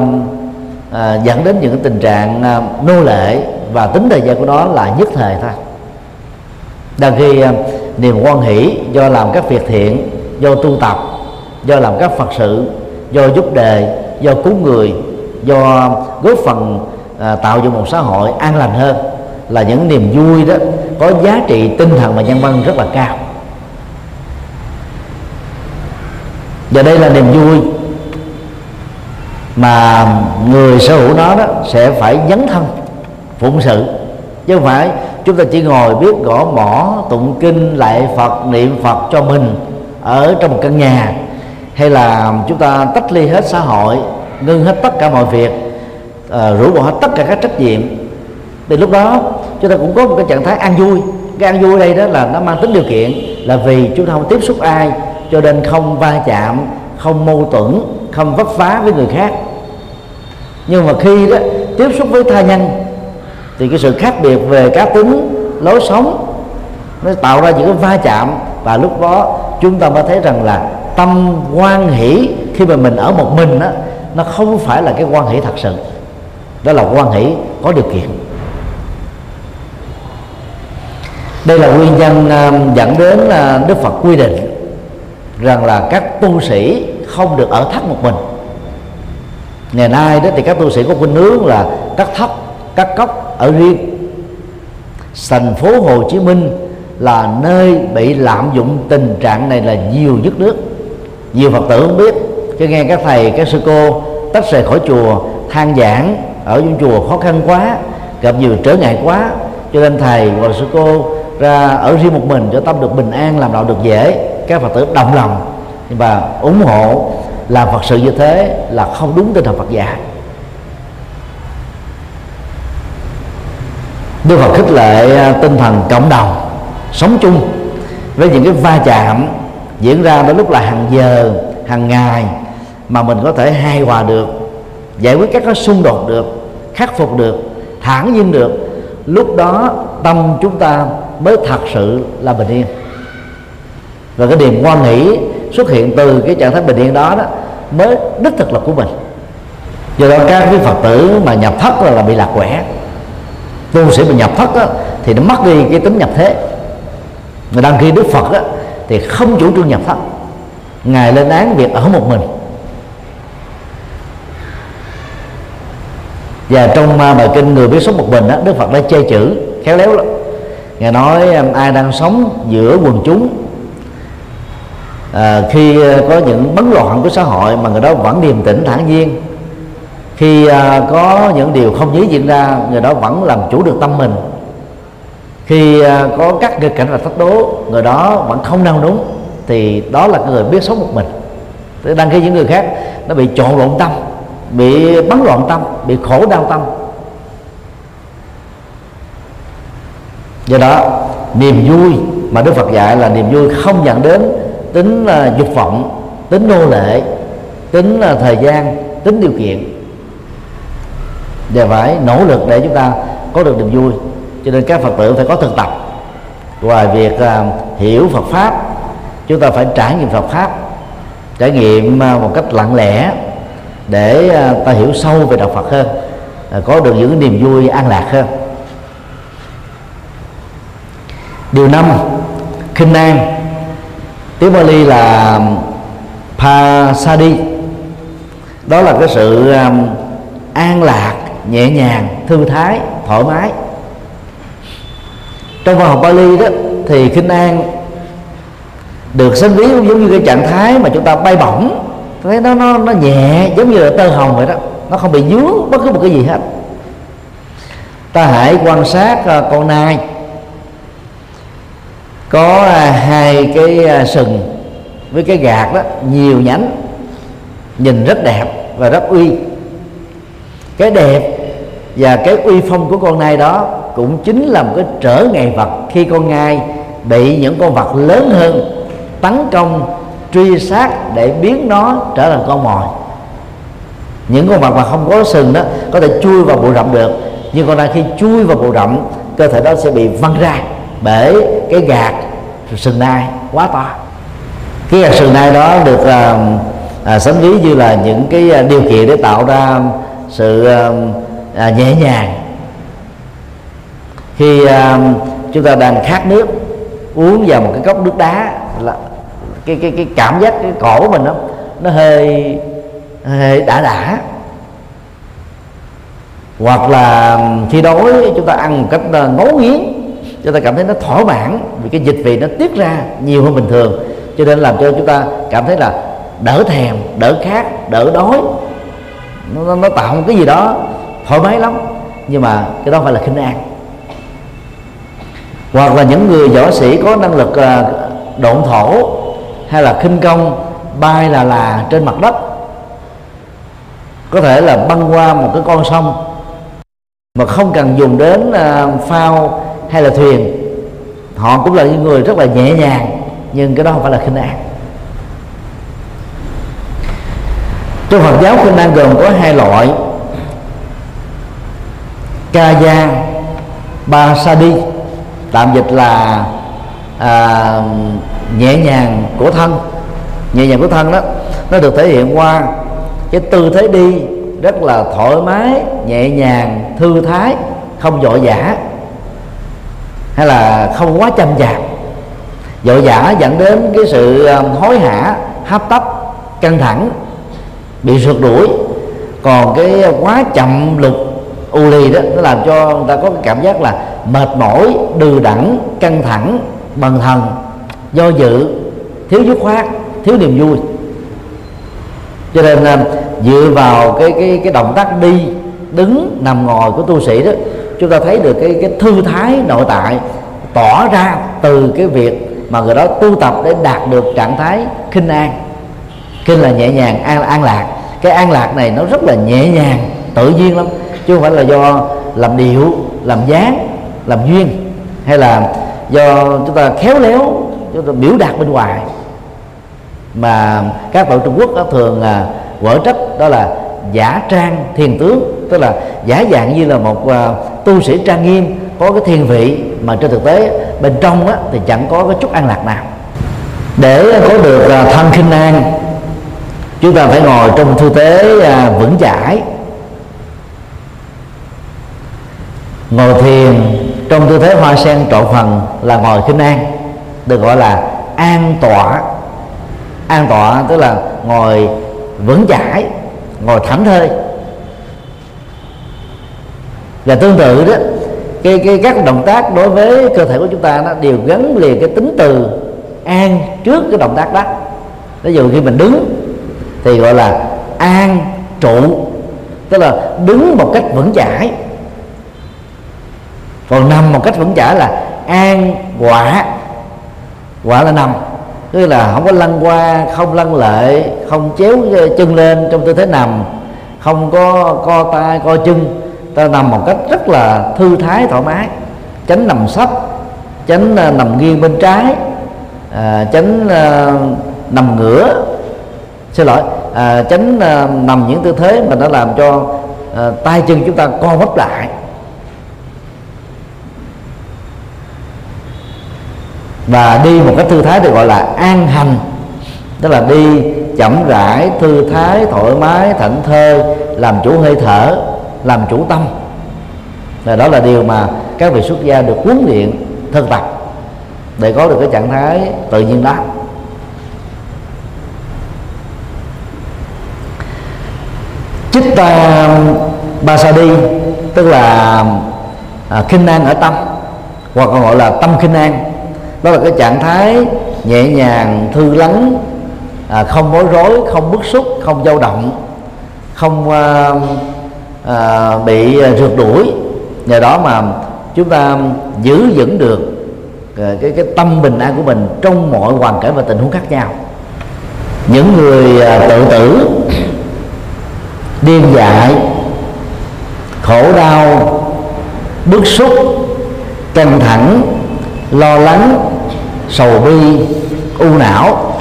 A: à, dẫn đến những cái tình trạng à, nô lệ và tính thời gian của nó là nhất thời thôi. Đang khi à, niềm quan hỷ do làm các việc thiện do tu tập do làm các phật sự do giúp đề do cứu người do góp phần à, tạo dựng một xã hội an lành hơn là những niềm vui đó có giá trị tinh thần và nhân văn rất là cao. Và đây là niềm vui mà người sở hữu nó đó sẽ phải dấn thân phụng sự. Chứ không phải chúng ta chỉ ngồi biết gõ mỏ tụng kinh lại phật niệm phật cho mình ở trong một căn nhà. Hay là chúng ta tách ly hết xã hội ngưng hết tất cả mọi việc uh, rũ bỏ hết tất cả các trách nhiệm. Thì lúc đó chúng ta cũng có một cái trạng thái an vui. Cái an vui đây đó là nó mang tính điều kiện là vì chúng ta không tiếp xúc ai cho nên không va chạm không mâu thuẫn không vấp phá với người khác nhưng mà khi đó, tiếp xúc với tha nhân, thì cái sự khác biệt về cá tính, lối sống, nó tạo ra những cái va chạm. Và lúc đó, chúng ta mới thấy rằng là tâm quan hỷ khi mà mình ở một mình đó nó không phải là cái quan hỷ thật sự. Đó là quan hỷ có điều kiện. Đây là nguyên nhân à, dẫn đến là đức phật quy định rằng là các tu sĩ không được ở thất một mình ngày nay đó thì các tu sĩ có khuynh hướng là cắt thấp cắt cốc ở riêng. Thành phố Hồ Chí Minh là nơi bị lạm dụng tình trạng này là nhiều nhất nước. Nhiều phật tử không biết cho nghe các thầy, các sư cô tách rời khỏi chùa, than giảng ở trong chùa khó khăn quá, gặp nhiều trở ngại quá. Cho nên thầy hoặc sư cô ra ở riêng một mình cho tâm được bình an, làm đạo được dễ. Các phật tử đồng lòng và ủng hộ làm phật sự như thế là không đúng tinh thần phật dạy Đức Phật khích lệ à, tinh thần cộng đồng, sống chung với những cái va chạm diễn ra đến lúc là hàng giờ, hàng ngày mà mình có thể hài hòa được, giải quyết các cái xung đột được, khắc phục được, thản nhiên được. Lúc đó tâm chúng ta mới thật sự là bình yên. Và cái niềm quan nghĩ xuất hiện từ cái trạng thái bình yên đó đó mới đích thực là của mình. Do đó các cái phật tử mà nhập thất là, là bị lạc quẻ. Tu sĩ mà nhập thất đó, thì nó mất đi cái tính nhập thế. Mà đăng khi đức phật đó, thì không chủ trương nhập thất. Ngài lên án việc ở một mình. Và trong Ma bài kinh người biết sống một mình đó, đức phật đã chê chữ khéo léo lắm. Ngài nói à, ai đang sống giữa quần chúng à, khi ờ, có những bấn loạn của xã hội mà người đó vẫn điềm tĩnh thản nhiên khi à, có những điều không dễ diễn ra người đó vẫn làm chủ được tâm mình. Khi à, có các nghịch cảnh là thách đố người đó vẫn không nao núng thì đó là người biết sống một mình. Thế đăng những người khác nó bị trộn lộn tâm bị bấn loạn tâm bị khổ đau tâm. Do đó niềm vui mà đức phật dạy là niềm vui không dẫn đến tính là dục vọng tính nô lệ tính là thời gian tính điều kiện. Và phải nỗ lực để chúng ta có được niềm vui. Cho nên các phật tử phải có thực tập. Ngoài việc uh, hiểu phật pháp chúng ta phải trải nghiệm phật pháp trải nghiệm uh, một cách lặng lẽ để uh, ta hiểu sâu về đạo phật hơn uh, có được những niềm vui an lạc hơn. Điều năm khinh an tiếng Bali là um, pasadi đó là cái sự um, an lạc nhẹ nhàng thư thái thoải mái. Trong văn học Bali đó thì khinh an được sinh ví giống như cái trạng thái mà chúng ta bay bổng. Thấy nó nó nó nhẹ giống như là tơ hồng vậy đó. Nó không bị dướng bất cứ một cái gì hết. Ta hãy quan sát uh, con nai có à, hai cái à, sừng với cái gạt đó, nhiều nhánh, nhìn rất đẹp và rất uy. Cái đẹp và cái uy phong của con nai đó cũng chính là một cái trở ngại vật khi con nai bị những con vật lớn hơn tấn công, truy sát để biến nó trở thành con mồi. Những con vật mà không có sừng đó có thể chui vào bụi rậm được, nhưng con nai khi chui vào bụi rậm, cơ thể đó sẽ bị văng ra bởi cái gạt sừng nai quá to. Cái gạt sừng nai đó được à, à, sánh ví như là những cái à, điều kiện để tạo ra sự à, à, nhẹ nhàng. Khi à, chúng ta đang khát nước uống vào một cái cốc nước đá là cái cái cái cảm giác cái cổ mình nó nó hơi hơi đã đã. Hoặc là khi đói chúng ta ăn một cách à, ngấu nghiến chúng ta cảm thấy nó thỏa mãn vì cái dịch vị nó tiết ra nhiều hơn bình thường. Cho nên làm cho chúng ta cảm thấy là đỡ thèm đỡ khát đỡ đói. Nó, nó, nó tạo một cái gì đó thoải mái lắm. Nhưng mà cái đó phải là khinh an. Hoặc là những người võ sĩ có năng lực à, uh, độn thổ hay là khinh công bay là là trên mặt đất. Có thể là băng qua một cái con sông mà không cần dùng đến à, phao hay là thuyền. Họ cũng là những người rất là nhẹ nhàng nhưng cái đó không phải là khinh an. Trong Phật giáo khinh an gồm có hai loại. Ca gia, ba sa đi, tạm dịch là à, nhẹ nhàng của thân. Nhẹ nhàng của thân đó nó được thể hiện qua cái tư thế đi rất là thoải mái nhẹ nhàng thư thái không vội vã hay là không quá chăm chạp. Vội vã dẫn đến cái sự um, hối hả, hấp tấp, căng thẳng, bị rượt đuổi. Còn cái quá chậm lục, u lì đó, nó làm cho người ta có cái cảm giác là mệt mỏi, đừ đẳng căng thẳng, bần thần, do dự, thiếu dứt khoát, thiếu niềm vui. Cho nên um, dựa vào cái cái cái động tác đi, đứng nằm ngồi của tu sĩ đó chúng ta thấy được cái cái thư thái nội tại tỏ ra từ cái việc mà người đó tu tập để đạt được trạng thái khinh an. Kinh là nhẹ nhàng, an an lạc. Cái an lạc này nó rất là nhẹ nhàng, tự nhiên lắm. Chứ không phải là do làm điệu, làm dáng, làm duyên, hay là do chúng ta khéo léo, chúng ta biểu đạt bên ngoài. Mà các tổ Trung Quốc đó thường là quở trách đó là giả trang thiền tướng tức là giả dạng như là một uh, tu sĩ trang nghiêm có cái thiên vị mà trên thực tế bên trong á, thì chẳng có cái chút an lạc nào. Để có được uh, thân khinh an chúng ta phải ngồi trong tư thế uh, vững chãi. Ngồi thiền trong tư thế hoa sen trọn phần là ngồi khinh an được gọi là an tọa. An tọa tức là ngồi vững chãi ngồi thảnh thơi và tương tự đó cái, cái các động tác đối với cơ thể của chúng ta nó đều gắn liền cái tính từ an trước cái động tác đó. Ví dụ khi mình đứng thì gọi là an trụ tức là đứng một cách vững chãi. Còn nằm một cách vững chãi là an quả. Quả là nằm tức là không có lăn qua không lăn lệ không chéo ờ, chân lên trong tư thế nằm không có co tay co chân ta nằm một cách rất là thư thái thoải mái. Tránh nằm sấp tránh ờ, nằm nghiêng bên trái ờ, à, tránh à, ờ, nằm ngửa. Xin lỗi à, tránh à, nằm những tư thế mà nó làm cho à, tay chân chúng ta co quắp lại. Và đi một cách thư thái được gọi là an hành. Tức là đi chậm rãi thư thái thoải mái thảnh thơi làm chủ hơi thở làm chủ tâm. Và đó là điều mà các vị xuất gia được huấn luyện thực tập để có được cái trạng thái tự nhiên đó. Chitta basadi tức là à, khinh an ở tâm hoặc còn gọi là tâm khinh an. Đó là cái trạng thái nhẹ nhàng thư lắng à, không bối rối không bức xúc không dao động không à, à, bị à, rượt đuổi. Nhờ đó mà chúng ta giữ vững được à, cái cái tâm bình an của mình trong mọi hoàn cảnh và tình huống khác nhau. Những người à, tự tử điên dại khổ đau bức xúc căng thẳng lo lắng sầu bi u não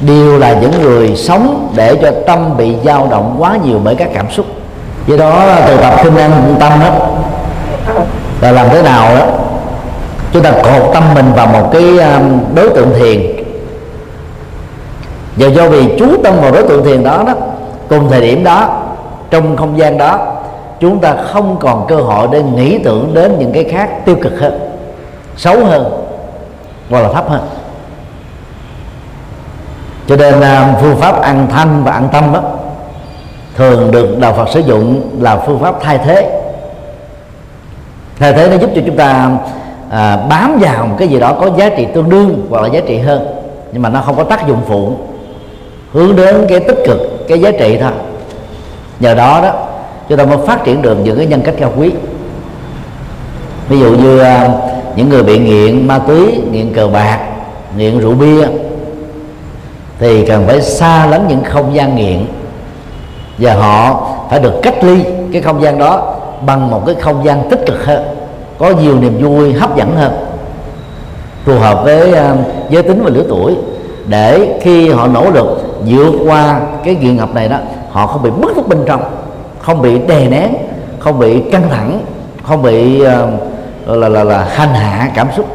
A: đều là những người sống để cho tâm bị dao động quá nhiều bởi các cảm xúc do đó từ tập kinh an tâm đó là làm thế nào đó? Chúng ta cột tâm mình vào một cái um, đối tượng thiền. Và do vì chú tâm vào đối tượng thiền đó đó, cùng thời điểm đó, trong không gian đó, chúng ta không còn cơ hội để nghĩ tưởng đến những cái khác tiêu cực hơn, xấu hơn, hoặc là thấp hơn. Cho nên um, phương pháp ăn thanh và ăn tâm đó thường được đạo Phật sử dụng là phương pháp thay thế. Thay thế nó giúp cho chúng ta à, bám vào một cái gì đó có giá trị tương đương hoặc là giá trị hơn nhưng mà nó không có tác dụng phụ hướng đến cái tích cực cái giá trị thôi. Nhờ đó đó chúng ta mới phát triển được những cái nhân cách cao quý. Ví dụ như à, những người bị nghiện ma túy nghiện cờ bạc nghiện rượu bia thì cần phải xa lánh những không gian nghiện và họ phải được cách ly cái không gian đó bằng một cái không gian tích cực hơn có nhiều niềm vui hấp dẫn hơn. Phù hợp với uh, giới tính và lứa tuổi. Để khi họ nỗ lực vượt qua cái nghiện ngập này đó họ không bị bức xúc bên trong không bị đè nén không bị căng thẳng không bị uh, là là là hành hạ cảm xúc.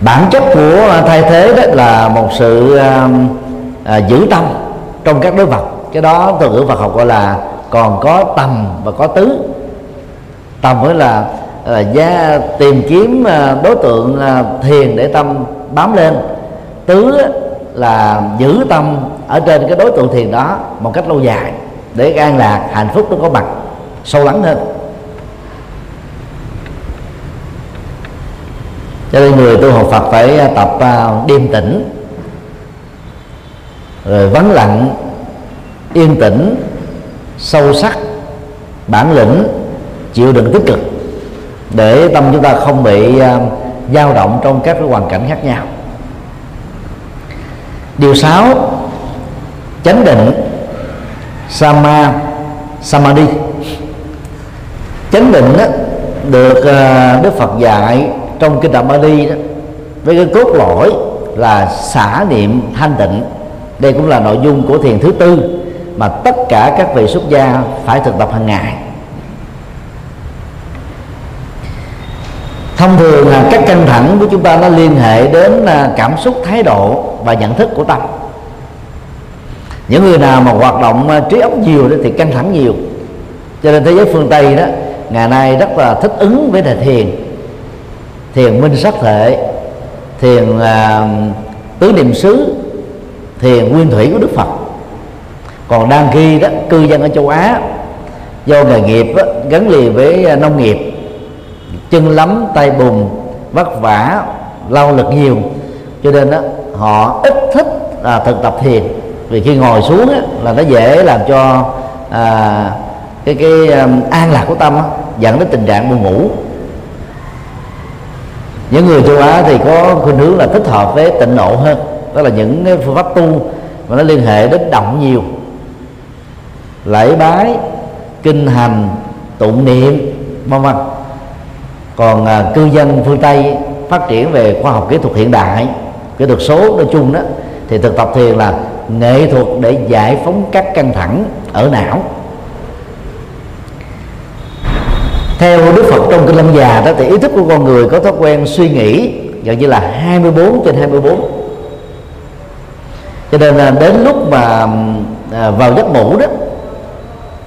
A: Bản chất của à, thay thế đó là một sự uh, à, giữ tâm trong các đối vật. Cái đó từ ngữ Phật học gọi là còn có tầm và có tứ. Tầm mới là là gia tìm kiếm à, đối tượng à, thiền để tâm bám lên. Tứ là giữ tâm ở trên cái đối tượng thiền đó một cách lâu dài để an lạc hạnh phúc nó có mặt sâu lắng hơn. Cho nên người tu học Phật phải à, tập đêm tĩnh rồi vắng lặng yên tĩnh sâu sắc bản lĩnh chịu đựng tích cực để tâm chúng ta không bị uh, dao động trong các cái hoàn cảnh khác nhau. Điều sáu chánh định sama samadhi. Chánh định đó, được uh, đức phật dạy trong kinh đạo Bali đó với cái cốt lõi là xả niệm thanh tịnh đây cũng là nội dung của thiền thứ tư mà tất cả các vị xuất gia phải thực tập hàng ngày. Thông thường là các căng thẳng của chúng ta nó liên hệ đến à, cảm xúc thái độ và nhận thức của tâm. Những người nào mà hoạt động à, trí óc nhiều thì căng thẳng nhiều. Cho nên thế giới phương tây đó ngày nay rất là thích ứng với đề thiền. Thiền minh sắc thể thiền uh, tứ niệm xứ thiền nguyên thủy của đức phật. Còn đang khi đó cư dân ở châu á do nghề nghiệp đó, gắn liền với à, nông nghiệp. Chân lắm tay bùn vất vả lao lực nhiều. Cho nên đó họ ít thích là thực tập thiền. Vì khi ngồi xuống đó, là nó dễ làm cho à, cái cái um, an lạc của tâm đó, dẫn đến tình trạng buồn ngủ. Những người châu Á thì có khuynh hướng là thích hợp với tịnh độ hơn đó là những cái phương pháp tu mà nó liên hệ đến động nhiều. Lễ bái kinh hành tụng niệm vân vân. Còn à, cư dân phương tây phát triển về khoa học kỹ thuật hiện đại kỹ thuật số nói chung đó thì thực tập thiền là nghệ thuật để giải phóng các căng thẳng ở não. Theo Đức Phật trong kinh Lâm già đó thì ý thức của con người có thói quen suy nghĩ gần như là 24 trên 24 cho nên là đến lúc mà à, vào giấc ngủ đó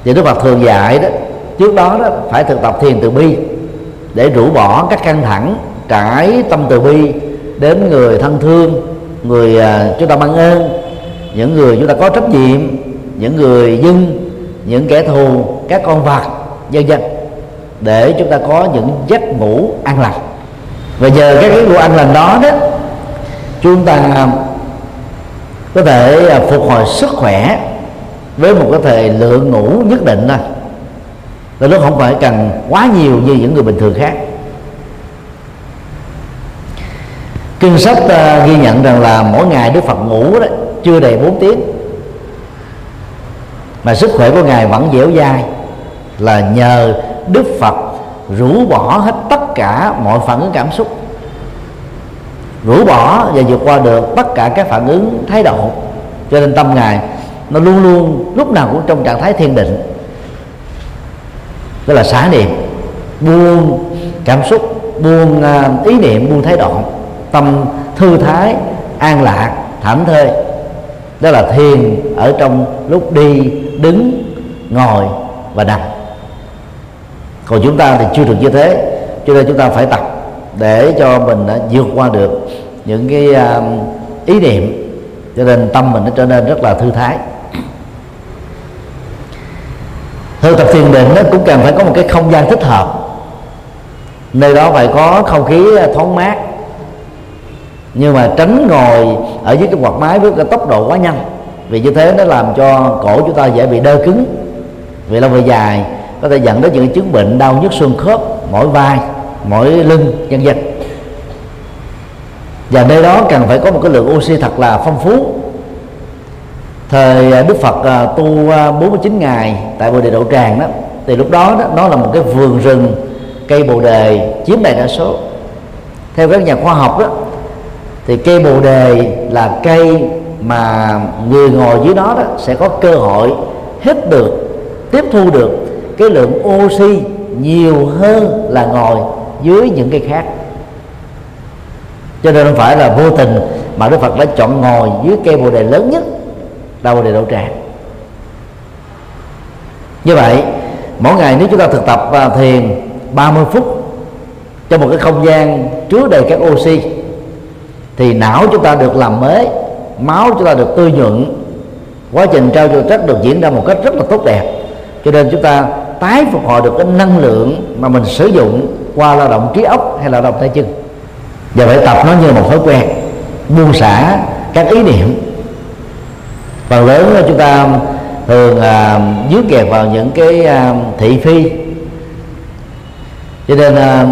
A: thì Đức Phật thường dạy đó trước đó đó phải thực tập thiền từ bi để rũ bỏ các căng thẳng trải tâm từ bi đến người thân thương người à, chúng ta mang ơn những người chúng ta có trách nhiệm những người dân những kẻ thù các con vật vân vân để chúng ta có những giấc ngủ an lành. Và giờ các cái ngủ an lành đó đó chúng ta có thể à, phục hồi sức khỏe với một cái thời lượng ngủ nhất định thôi. Là nó không phải cần quá nhiều như những người bình thường khác. Kinh sách uh, ghi nhận rằng là mỗi ngày đức phật ngủ đó chưa đầy 4 tiếng. Mà sức khỏe của ngài vẫn dẻo dai là nhờ đức phật rũ bỏ hết tất cả mọi phản ứng cảm xúc rũ bỏ và vượt qua được tất cả các phản ứng thái độ. Cho nên tâm ngài nó luôn luôn lúc nào cũng trong trạng thái thiền định. Đó là xả niệm, buông cảm xúc, buông à, ý niệm, buông thái độ. Tâm thư thái, an lạc, thảnh thơi. Đó là thiền ở trong lúc đi, đứng, ngồi và nằm. Còn chúng ta thì chưa được như thế, cho nên chúng ta phải tập để cho mình đã vượt qua được những cái à, ý niệm. Cho nên tâm mình nó trở nên rất là thư thái. Thực tập thiền định nó cũng cần phải có một cái không gian thích hợp. Nơi đó phải có không khí à, thoáng mát. Nhưng mà tránh ngồi ở dưới cái quạt máy với cái tốc độ quá nhanh. Vì như thế nó làm cho cổ chúng ta dễ bị đơ cứng. Vì lâu về dài có thể dẫn đến những chứng bệnh đau nhức xương khớp, mỏi vai mỗi lưng dân dân và nơi đó cần phải có một cái lượng oxy thật là phong phú. Thời à, Đức Phật à, tu à, 49 ngày tại Bồ Đề Đậu Tràng đó thì lúc đó, đó nó là một cái vườn rừng cây bồ đề chiếm đại đa số. Theo các nhà khoa học đó thì cây bồ đề là cây mà người ngồi dưới đó đó sẽ có cơ hội hít được tiếp thu được cái lượng oxy nhiều hơn là ngồi dưới những cây khác. Cho nên không phải là vô tình mà Đức Phật đã chọn ngồi dưới cây bồ đề lớn nhất, là bồ đề đậu tràng. Như vậy, mỗi ngày nếu chúng ta thực tập và thiền 30 phút trong một cái không gian chứa đầy các oxy, thì não chúng ta được làm mới, máu chúng ta được tươi nhuận, quá trình trao cho chất được diễn ra một cách rất là tốt đẹp. Cho nên chúng ta tái phục hồi được cái năng lượng mà mình sử dụng qua lao động trí óc hay lao động tay chân. Và phải tập nó như một thói quen buông xả các ý niệm. Phần lớn chúng ta thường à, dướng kẹt vào những cái à, thị phi. Cho nên à,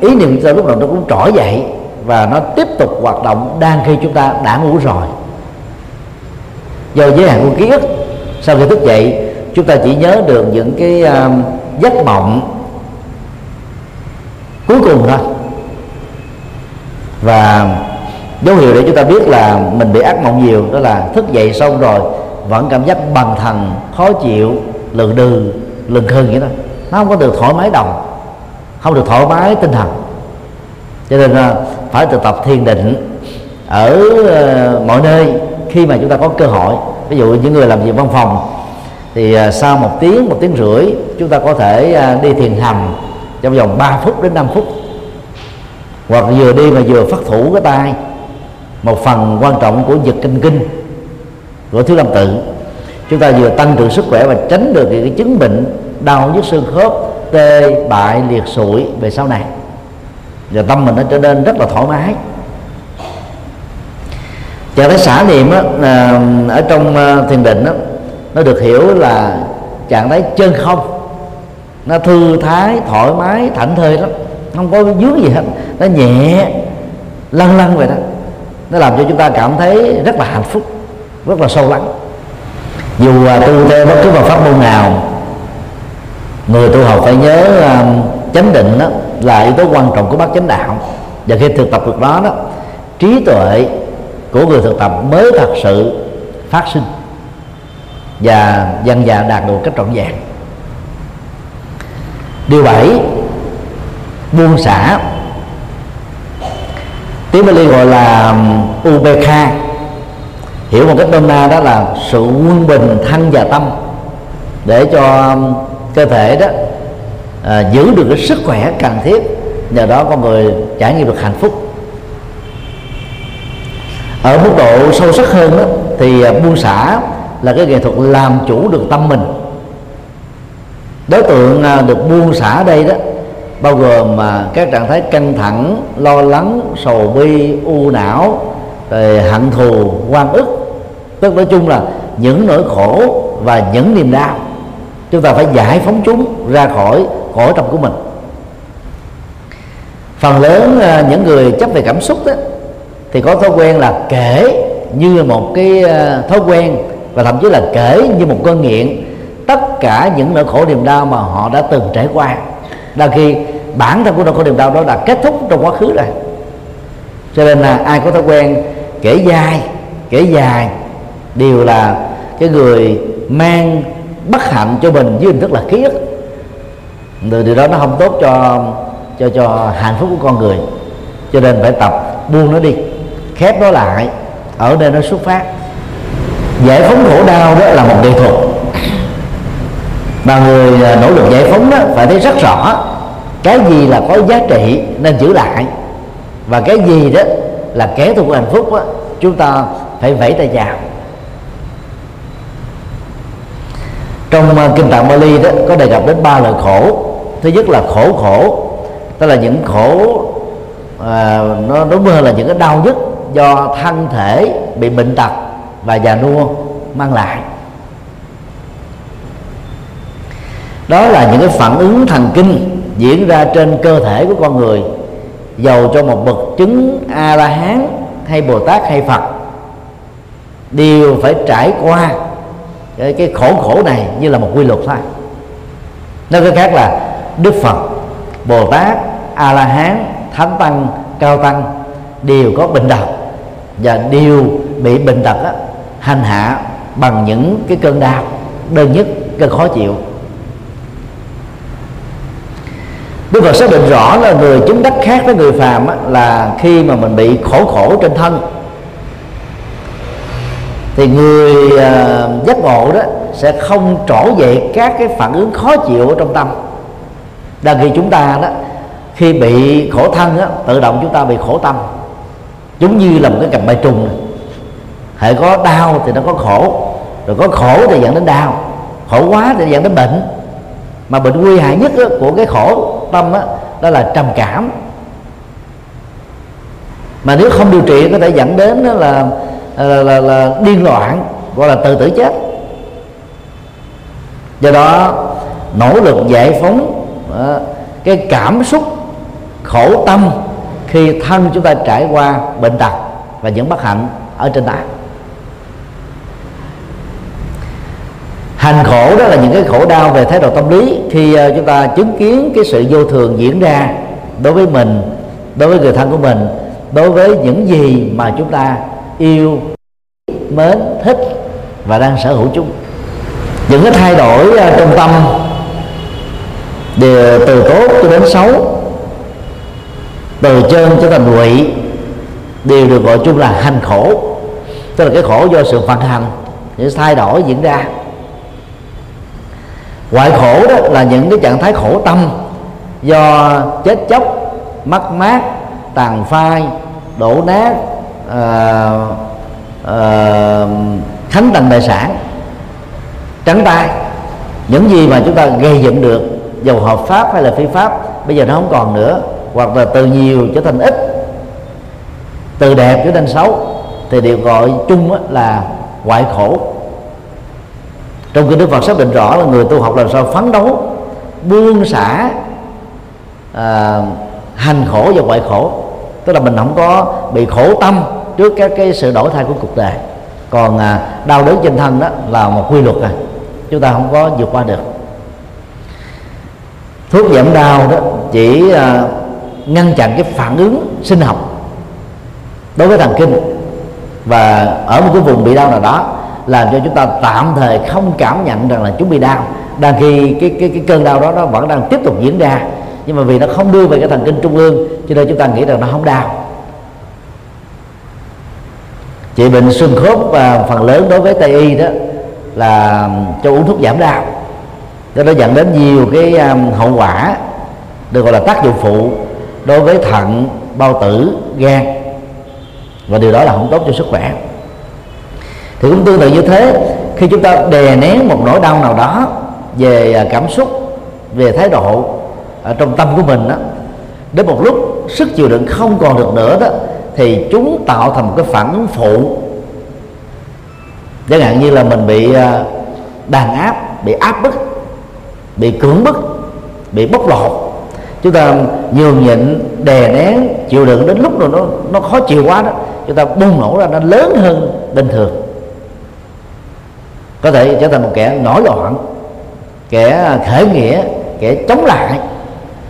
A: ý niệm chúng ta lúc nào nó cũng trỗi dậy và nó tiếp tục hoạt động đang khi chúng ta đã ngủ rồi. Do giới hạn của ký ức sau khi thức dậy chúng ta chỉ nhớ được những cái à, giấc mộng cuối cùng thôi. Và dấu hiệu để chúng ta biết là mình bị ác mộng nhiều, đó là thức dậy xong rồi, vẫn cảm giác bằng thần khó chịu, lừ đừ, lừng khừng vậy đó nó không có được thoải mái đồng, không được thoải mái tinh thần. Cho nên là phải thực tập thiền định ở ờ, mọi nơi khi mà chúng ta có cơ hội. Ví dụ những người làm việc văn phòng thì à, sau một tiếng một tiếng rưỡi, chúng ta có thể à, đi thiền hành trong vòng 3 phút đến 5 phút. Hoặc vừa đi mà vừa phát thủ cái tay. Một phần quan trọng của dịch kinh kinh của thiếu lâm tự. Chúng ta vừa tăng trưởng sức khỏe và tránh được cái chứng bệnh đau nhức xương khớp tê bại liệt sụi về sau này. Và tâm mình nó trở nên rất là thoải mái. Trạng thái xả niệm á, ở trong ờ, thiền định á, nó được hiểu là trạng thái chân không nó thư thái thoải mái thảnh thơi lắm. Không có dướng gì hết. Nó nhẹ lăn lăn vậy đó. Nó làm cho chúng ta cảm thấy rất là hạnh phúc rất là sâu lắng. Dù tu theo bất cứ một pháp môn nào người tu học phải nhớ uh, chánh định đó là yếu tố quan trọng của bát chánh đạo. Và khi thực tập được đó đó trí tuệ của người thực tập mới thật sự phát sinh và dần dà đạt được cách trọn vẹn điều bảy buông xả. Tiếng Bali gọi là um, Ubekha. Hiểu một cách đơn na đó là sự quân bình thân và tâm. Để cho um, cơ thể đó à, giữ được cái sức khỏe cần thiết nhờ đó con người trải nghiệm được hạnh phúc. Ở mức độ sâu sắc hơn đó, thì à, buông xả là cái nghệ thuật làm chủ được tâm mình đối tượng à, được buông xả đây đó bao gồm mà các trạng thái căng thẳng lo lắng sầu bi u não rồi hận thù quan ức. Tức nói chung là những nỗi khổ và những niềm đau chúng ta phải giải phóng chúng ra khỏi khổ tâm của mình. Phần lớn à, những người chấp về cảm xúc đó, thì có thói quen là kể như một cái à, thói quen và thậm chí là kể như một cơn nghiện tất cả những nỗi khổ niềm đau mà họ đã từng trải qua. Đôi khi bản thân của nỗi khổ niềm đau đó đã kết thúc trong quá khứ rồi. Cho nên là ai có thói quen kể dài kể dài, đều là cái người mang bất hạnh cho mình với hình thức là ký ức. Từ điều đó nó không tốt cho cho cho hạnh phúc của con người. Cho nên phải tập buông nó đi, khép nó lại, ở nơi nó xuất phát. Giải phóng khổ đau đó là một nghệ thuật mà người à, nỗ lực giải phóng đó phải thấy rất rõ cái gì là có giá trị nên giữ lại. Và cái gì đó là kẻ thù hạnh phúc đó, chúng ta phải vẫy tay chào. Trong à, kinh tạng Bali đó có đề cập đến ba loại khổ. Thứ nhất là khổ khổ tức là những khổ à, nó đúng hơn là những cái đau nhất do thân thể bị bệnh tật và già nua mang lại. Đó là những cái phản ứng thần kinh diễn ra trên cơ thể của con người giàu cho một bậc chứng a la hán hay bồ tát hay phật. Đều phải trải qua cái, cái khổ khổ này như là một quy luật thôi. Nói cái khác là đức phật bồ tát a la hán thánh tăng cao tăng đều có bệnh tật và đều bị bệnh tật á, hành hạ bằng những cái cơn đau đơn nhất cơn khó chịu. Đức Phật xác định rõ là người chứng đắc khác với người phàm là khi mà mình bị khổ khổ trên thân. Thì người uh, giác ngộ đó sẽ không trỗi dậy các cái phản ứng khó chịu ở trong tâm. Đang khi chúng ta đó khi bị khổ thân á, tự động chúng ta bị khổ tâm. Giống như là một cái cặp bài trùng. Hệ có đau thì nó có khổ rồi có khổ thì dẫn đến đau khổ quá thì dẫn đến bệnh. Mà bệnh nguy hại nhất của cái khổ tâm đó, đó là trầm cảm. Mà nếu không điều trị có thể dẫn đến là là, là, là, là điên loạn gọi là tự tử chết. Do đó nỗ lực giải phóng đó, cái cảm xúc khổ tâm khi thân chúng ta trải qua bệnh tật và những bất hạnh ở trên tay hành khổ đó là những cái khổ đau về thái độ tâm lý. Khi ờ, chúng ta chứng kiến cái sự vô thường diễn ra đối với mình, đối với người thân của mình, đối với những gì mà chúng ta yêu, mến, thích và đang sở hữu chúng. Những cái thay đổi ờ, trong tâm đều từ tốt cho đến xấu, từ chân cho thành ngụy đều được gọi chung là hành khổ. Tức là cái khổ do sự vận hành, những thay đổi diễn ra ngoại khổ đó là những cái trạng thái khổ tâm do chết chóc mất mát tàn phai đổ nát à, à, khánh tành tài sản trắng tay. Những gì mà chúng ta gây dựng được dầu hợp pháp hay là phi pháp bây giờ nó không còn nữa hoặc là từ nhiều trở thành ít từ đẹp trở thành xấu thì đều gọi chung là ngoại khổ trong khi đức phật xác định rõ là người tu học làm sao phấn đấu buông xả à, hành khổ và ngoại khổ. Tức là mình không có bị khổ tâm trước các cái sự đổi thay của cuộc đời. Còn à, đau đớn trên thân đó là một quy luật à. Chúng ta không có vượt qua được. Thuốc giảm đau đó chỉ à, ngăn chặn cái phản ứng sinh học đối với thần kinh. Và ở một cái vùng bị đau nào đó làm cho chúng ta tạm thời không cảm nhận rằng là chúng bị đau. Đang khi cái cái cái cơn đau đó nó vẫn đang tiếp tục diễn ra. Nhưng mà vì nó không đưa về cái thần kinh trung ương cho nên chúng ta nghĩ rằng nó không đau. Chị bệnh xương khớp và phần lớn đối với tây y đó là cho uống thuốc giảm đau. Cho nó dẫn đến nhiều cái um, hậu quả được gọi là tác dụng phụ đối với thận bao tử gan. Và điều đó là không tốt cho sức khỏe thì cũng tương tự như thế, khi chúng ta đè nén một nỗi đau nào đó về à, cảm xúc, về thái độ, ở trong tâm của mình đó đến một lúc sức chịu đựng không còn được nữa đó, thì chúng tạo thành một cái phản ứng phụ. Chẳng hạn như là mình bị à, đàn áp, bị áp bức, bị cưỡng bức, bị bóc lột. Chúng ta nhường nhịn, đè nén, chịu đựng đến lúc rồi nó nó khó chịu quá đó, chúng ta bùng nổ ra, nó lớn hơn bình thường có thể trở thành một kẻ nổi loạn kẻ khởi nghĩa kẻ chống lại.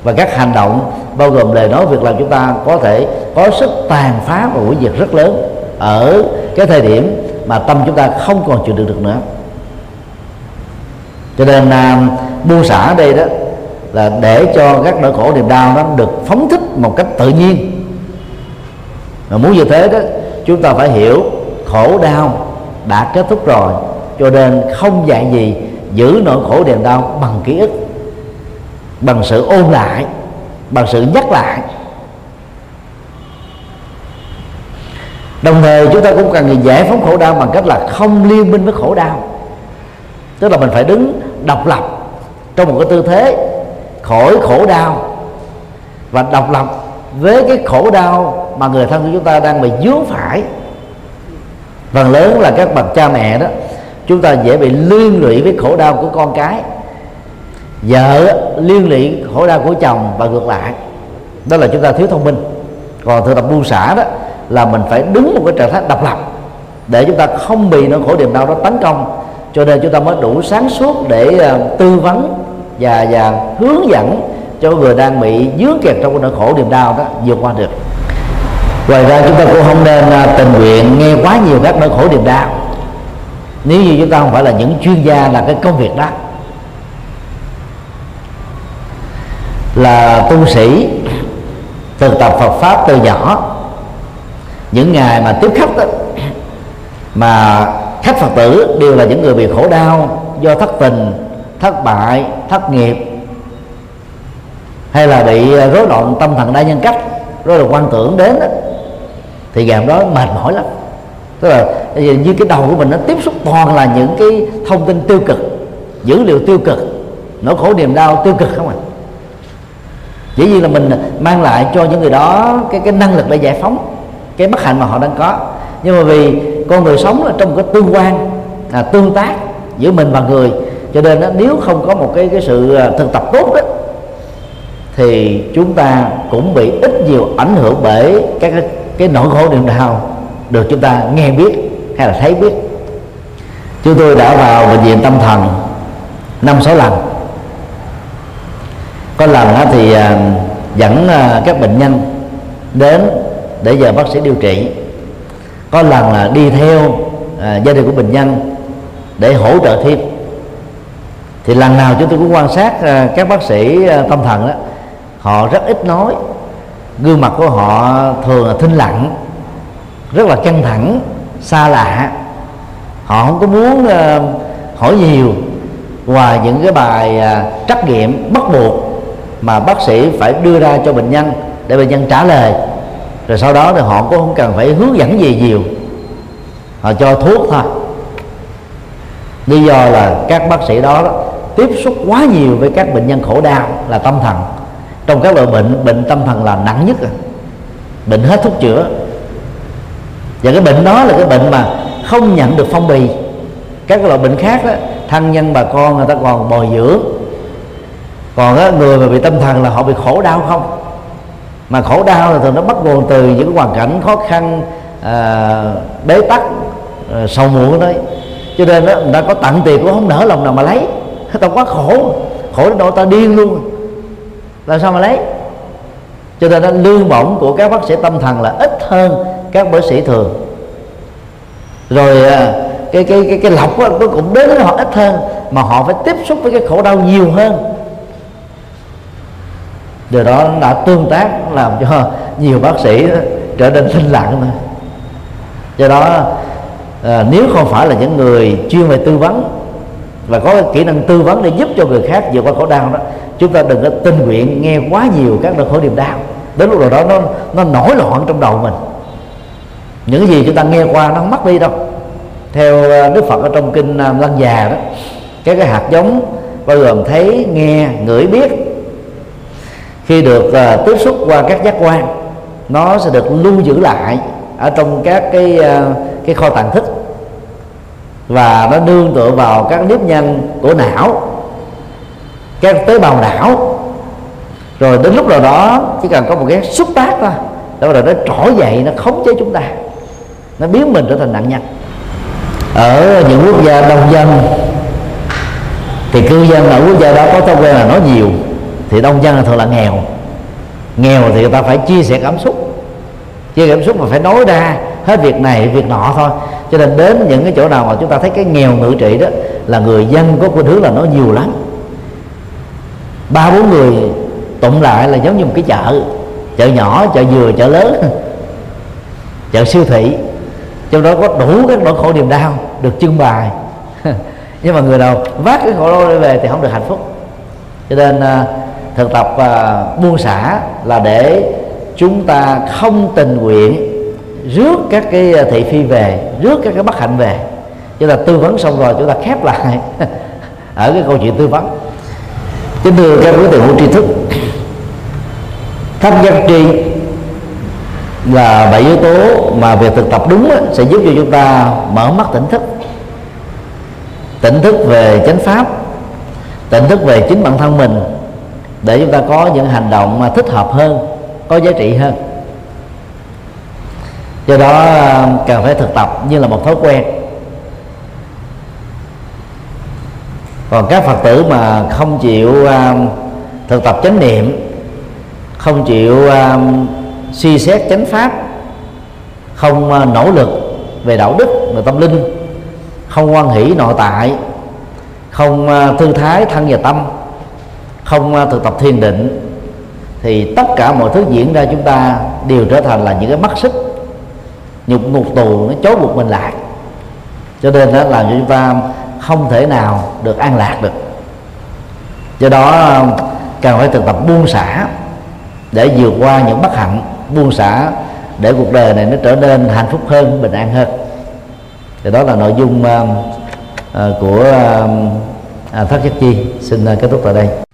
A: Và các hành động bao gồm lời nói việc làm chúng ta có thể có sức tàn phá và hủy diệt rất lớn ở cái thời điểm mà tâm chúng ta không còn chịu được được nữa. Cho nên à, buông xả ở đây đó là để cho các nỗi khổ niềm đau nó được phóng thích một cách tự nhiên. Mà muốn như thế đó chúng ta phải hiểu khổ đau đã kết thúc rồi cho nên không dạy gì giữ nỗi khổ niềm đau bằng ký ức, bằng sự ôn lại, bằng sự nhắc lại. Đồng thời chúng ta cũng cần giải phóng khổ đau bằng cách là không liên minh với khổ đau. Tức là mình phải đứng độc lập trong một cái tư thế khỏi khổ đau và độc lập với cái khổ đau mà người thân của chúng ta đang bị dướng phải. Phần lớn là các bậc cha mẹ đó chúng ta dễ bị liên lụy với khổ đau của con cái. Vợ liên lụy khổ đau của chồng và ngược lại. Đó là chúng ta thiếu thông minh. Còn thực tập buông xả đó là mình phải đứng một cái trạng thái độc lập để chúng ta không bị nỗi khổ niềm đau đó tấn công. Cho nên chúng ta mới đủ sáng suốt để uh, tư vấn và và hướng dẫn cho người đang bị dướng kẹt trong nỗi khổ niềm đau đó vượt qua được. Ngoài ra chúng ta cũng không nên uh, tình nguyện nghe quá nhiều các nỗi khổ niềm đau nếu như chúng ta không phải là những chuyên gia là cái công việc đó là tu sĩ thực tập Phật pháp từ nhỏ những ngày mà tiếp khách đó, mà khách Phật tử đều là những người bị khổ đau do thất tình thất bại thất nghiệp hay là bị rối loạn tâm thần đa nhân cách rối loạn quan tưởng đến đó, thì ngày đó mệt mỏi lắm. Tức là như cái đầu của mình nó tiếp xúc toàn là những cái thông tin tiêu cực dữ liệu tiêu cực nỗi khổ niềm đau tiêu cực không ạ à? dĩ nhiên là mình mang lại cho những người đó cái cái năng lực để giải phóng cái bất hạnh mà họ đang có nhưng mà vì con người sống là trong một cái tương quan à, tương tác giữa mình và người cho nên đó, nếu không có một cái cái sự à, thực tập tốt đó thì chúng ta cũng bị ít nhiều ảnh hưởng bởi các cái, cái nỗi khổ niềm đau được chúng ta nghe biết hay là thấy biết. Chúng tôi đã vào bệnh viện tâm thần năm sáu lần. Có lần thì à, dẫn à, các bệnh nhân đến để giờ bác sĩ điều trị. Có lần là đi theo à, gia đình của bệnh nhân để hỗ trợ thêm. Thì lần nào chúng tôi cũng quan sát các bác sĩ tâm thần đó họ rất ít nói. Gương mặt của họ thường là thinh lặng, rất là căng thẳng xa lạ. Họ không có muốn ờ, hỏi nhiều. Ngoài những cái bài ờ, trắc nghiệm bắt buộc mà bác sĩ phải đưa ra cho bệnh nhân để bệnh nhân trả lời. Rồi sau đó thì họ cũng không cần phải hướng dẫn gì nhiều. Họ cho thuốc thôi. Lý do là các bác sĩ đó, đó tiếp xúc quá nhiều với các bệnh nhân khổ đau là tâm thần. Trong các loại bệnh bệnh tâm thần là nặng nhất rồi bệnh hết thuốc chữa và cái bệnh đó là cái bệnh mà không nhận được phong bì. Các loại bệnh khác đó thân nhân bà con người ta còn bồi dưỡng. Còn á, người mà bị tâm thần là họ bị khổ đau không? Mà khổ đau là thường nó bắt nguồn từ những hoàn cảnh khó khăn à, bế tắc à, sầu muộn đấy cho nên đó, người ta có tặng tiền cũng không nỡ lòng nào mà lấy. Tao quá khổ khổ đến độ ta điên luôn. Làm sao mà lấy? Cho nên đó, lương bổng của các bác sĩ tâm thần là ít hơn các bác sĩ thường. Rồi à, cái cái cái cái lọc đó, nó cũng đến với họ ít hơn mà họ phải tiếp xúc với cái khổ đau nhiều hơn. Điều đó đã tương tác làm cho nhiều bác sĩ trở nên thinh lặng nữa. Do đó à, nếu không phải là những người chuyên về tư vấn và có kỹ năng tư vấn để giúp cho người khác vượt qua khổ đau đó chúng ta đừng có tình nguyện nghe quá nhiều các nỗi khổ niềm đau. Đến lúc nào đó nó nó nổi loạn trong đầu mình những gì chúng ta nghe qua nó không mất đi đâu. Theo ờ, đức phật ở trong kinh ờ, lăng già đó các cái hạt giống bao gồm thấy nghe ngửi biết. Khi được uh, tiếp xúc qua các giác quan nó sẽ được lưu giữ lại ở trong các cái uh, cái kho tàng thức. Và nó nương tựa vào các nếp nhân của não các tế bào não. Rồi đến lúc nào đó chỉ cần có một cái xúc tác thôi đó là nó trỗi dậy nó khống chế chúng ta nó biến mình trở thành nạn nhân. Ở những quốc gia đông dân, thì cư dân ở quốc gia đó có thói quen là nói nhiều, thì đông dân là thường là nghèo. Nghèo thì người ta phải chia sẻ cảm xúc. Chia sẻ cảm xúc mà phải nói ra hết việc này, việc nọ thôi. Cho nên đến những cái chỗ nào mà chúng ta thấy cái nghèo ngự trị đó, là người dân có khuynh hướng là nói nhiều lắm. Ba bốn người tụng lại là giống như một cái chợ chợ nhỏ, chợ vừa, chợ lớn, chợ siêu thị trong đó có đủ các nỗi khổ niềm đau được trưng bày. Nhưng mà người nào vác cái khổ đau về thì không được hạnh phúc. Cho nên à, thực tập uh, buông xả là để chúng ta không tình nguyện rước các cái thị phi về rước các cái bất hạnh về. Chúng ta tư vấn xong rồi chúng ta khép lại ở cái câu chuyện tư vấn. Kính thưa các quý vị hữu tri thức thanh văn tri là bảy yếu tố mà việc thực tập đúng sẽ giúp cho chúng ta mở mắt tỉnh thức. Tỉnh thức về chánh pháp tỉnh thức về chính bản thân mình để chúng ta có những hành động mà thích hợp hơn có giá trị hơn. Do đó cần phải thực tập như là một thói quen. Còn các phật tử mà không chịu uh, thực tập chánh niệm không chịu uh, suy xét chánh pháp, không à, nỗ lực về đạo đức và tâm linh, không quan hỷ nội tại, không à, thư thái thân và tâm, không à, thực tập thiền định, thì tất cả mọi thứ diễn ra chúng ta đều trở thành là những cái mắt xích, nhục ngục tù, nó chối buộc mình lại. Cho nên đó làm cho chúng ta không thể nào được an lạc được. Do đó cần phải thực tập buông xả để vượt qua những bất hạnh buông xả để cuộc đời này nó trở nên hạnh phúc hơn bình an hơn. Thì đó là nội dung uh, uh, của um, à, uh, phát giác chi. Xin uh, kết thúc tại đây.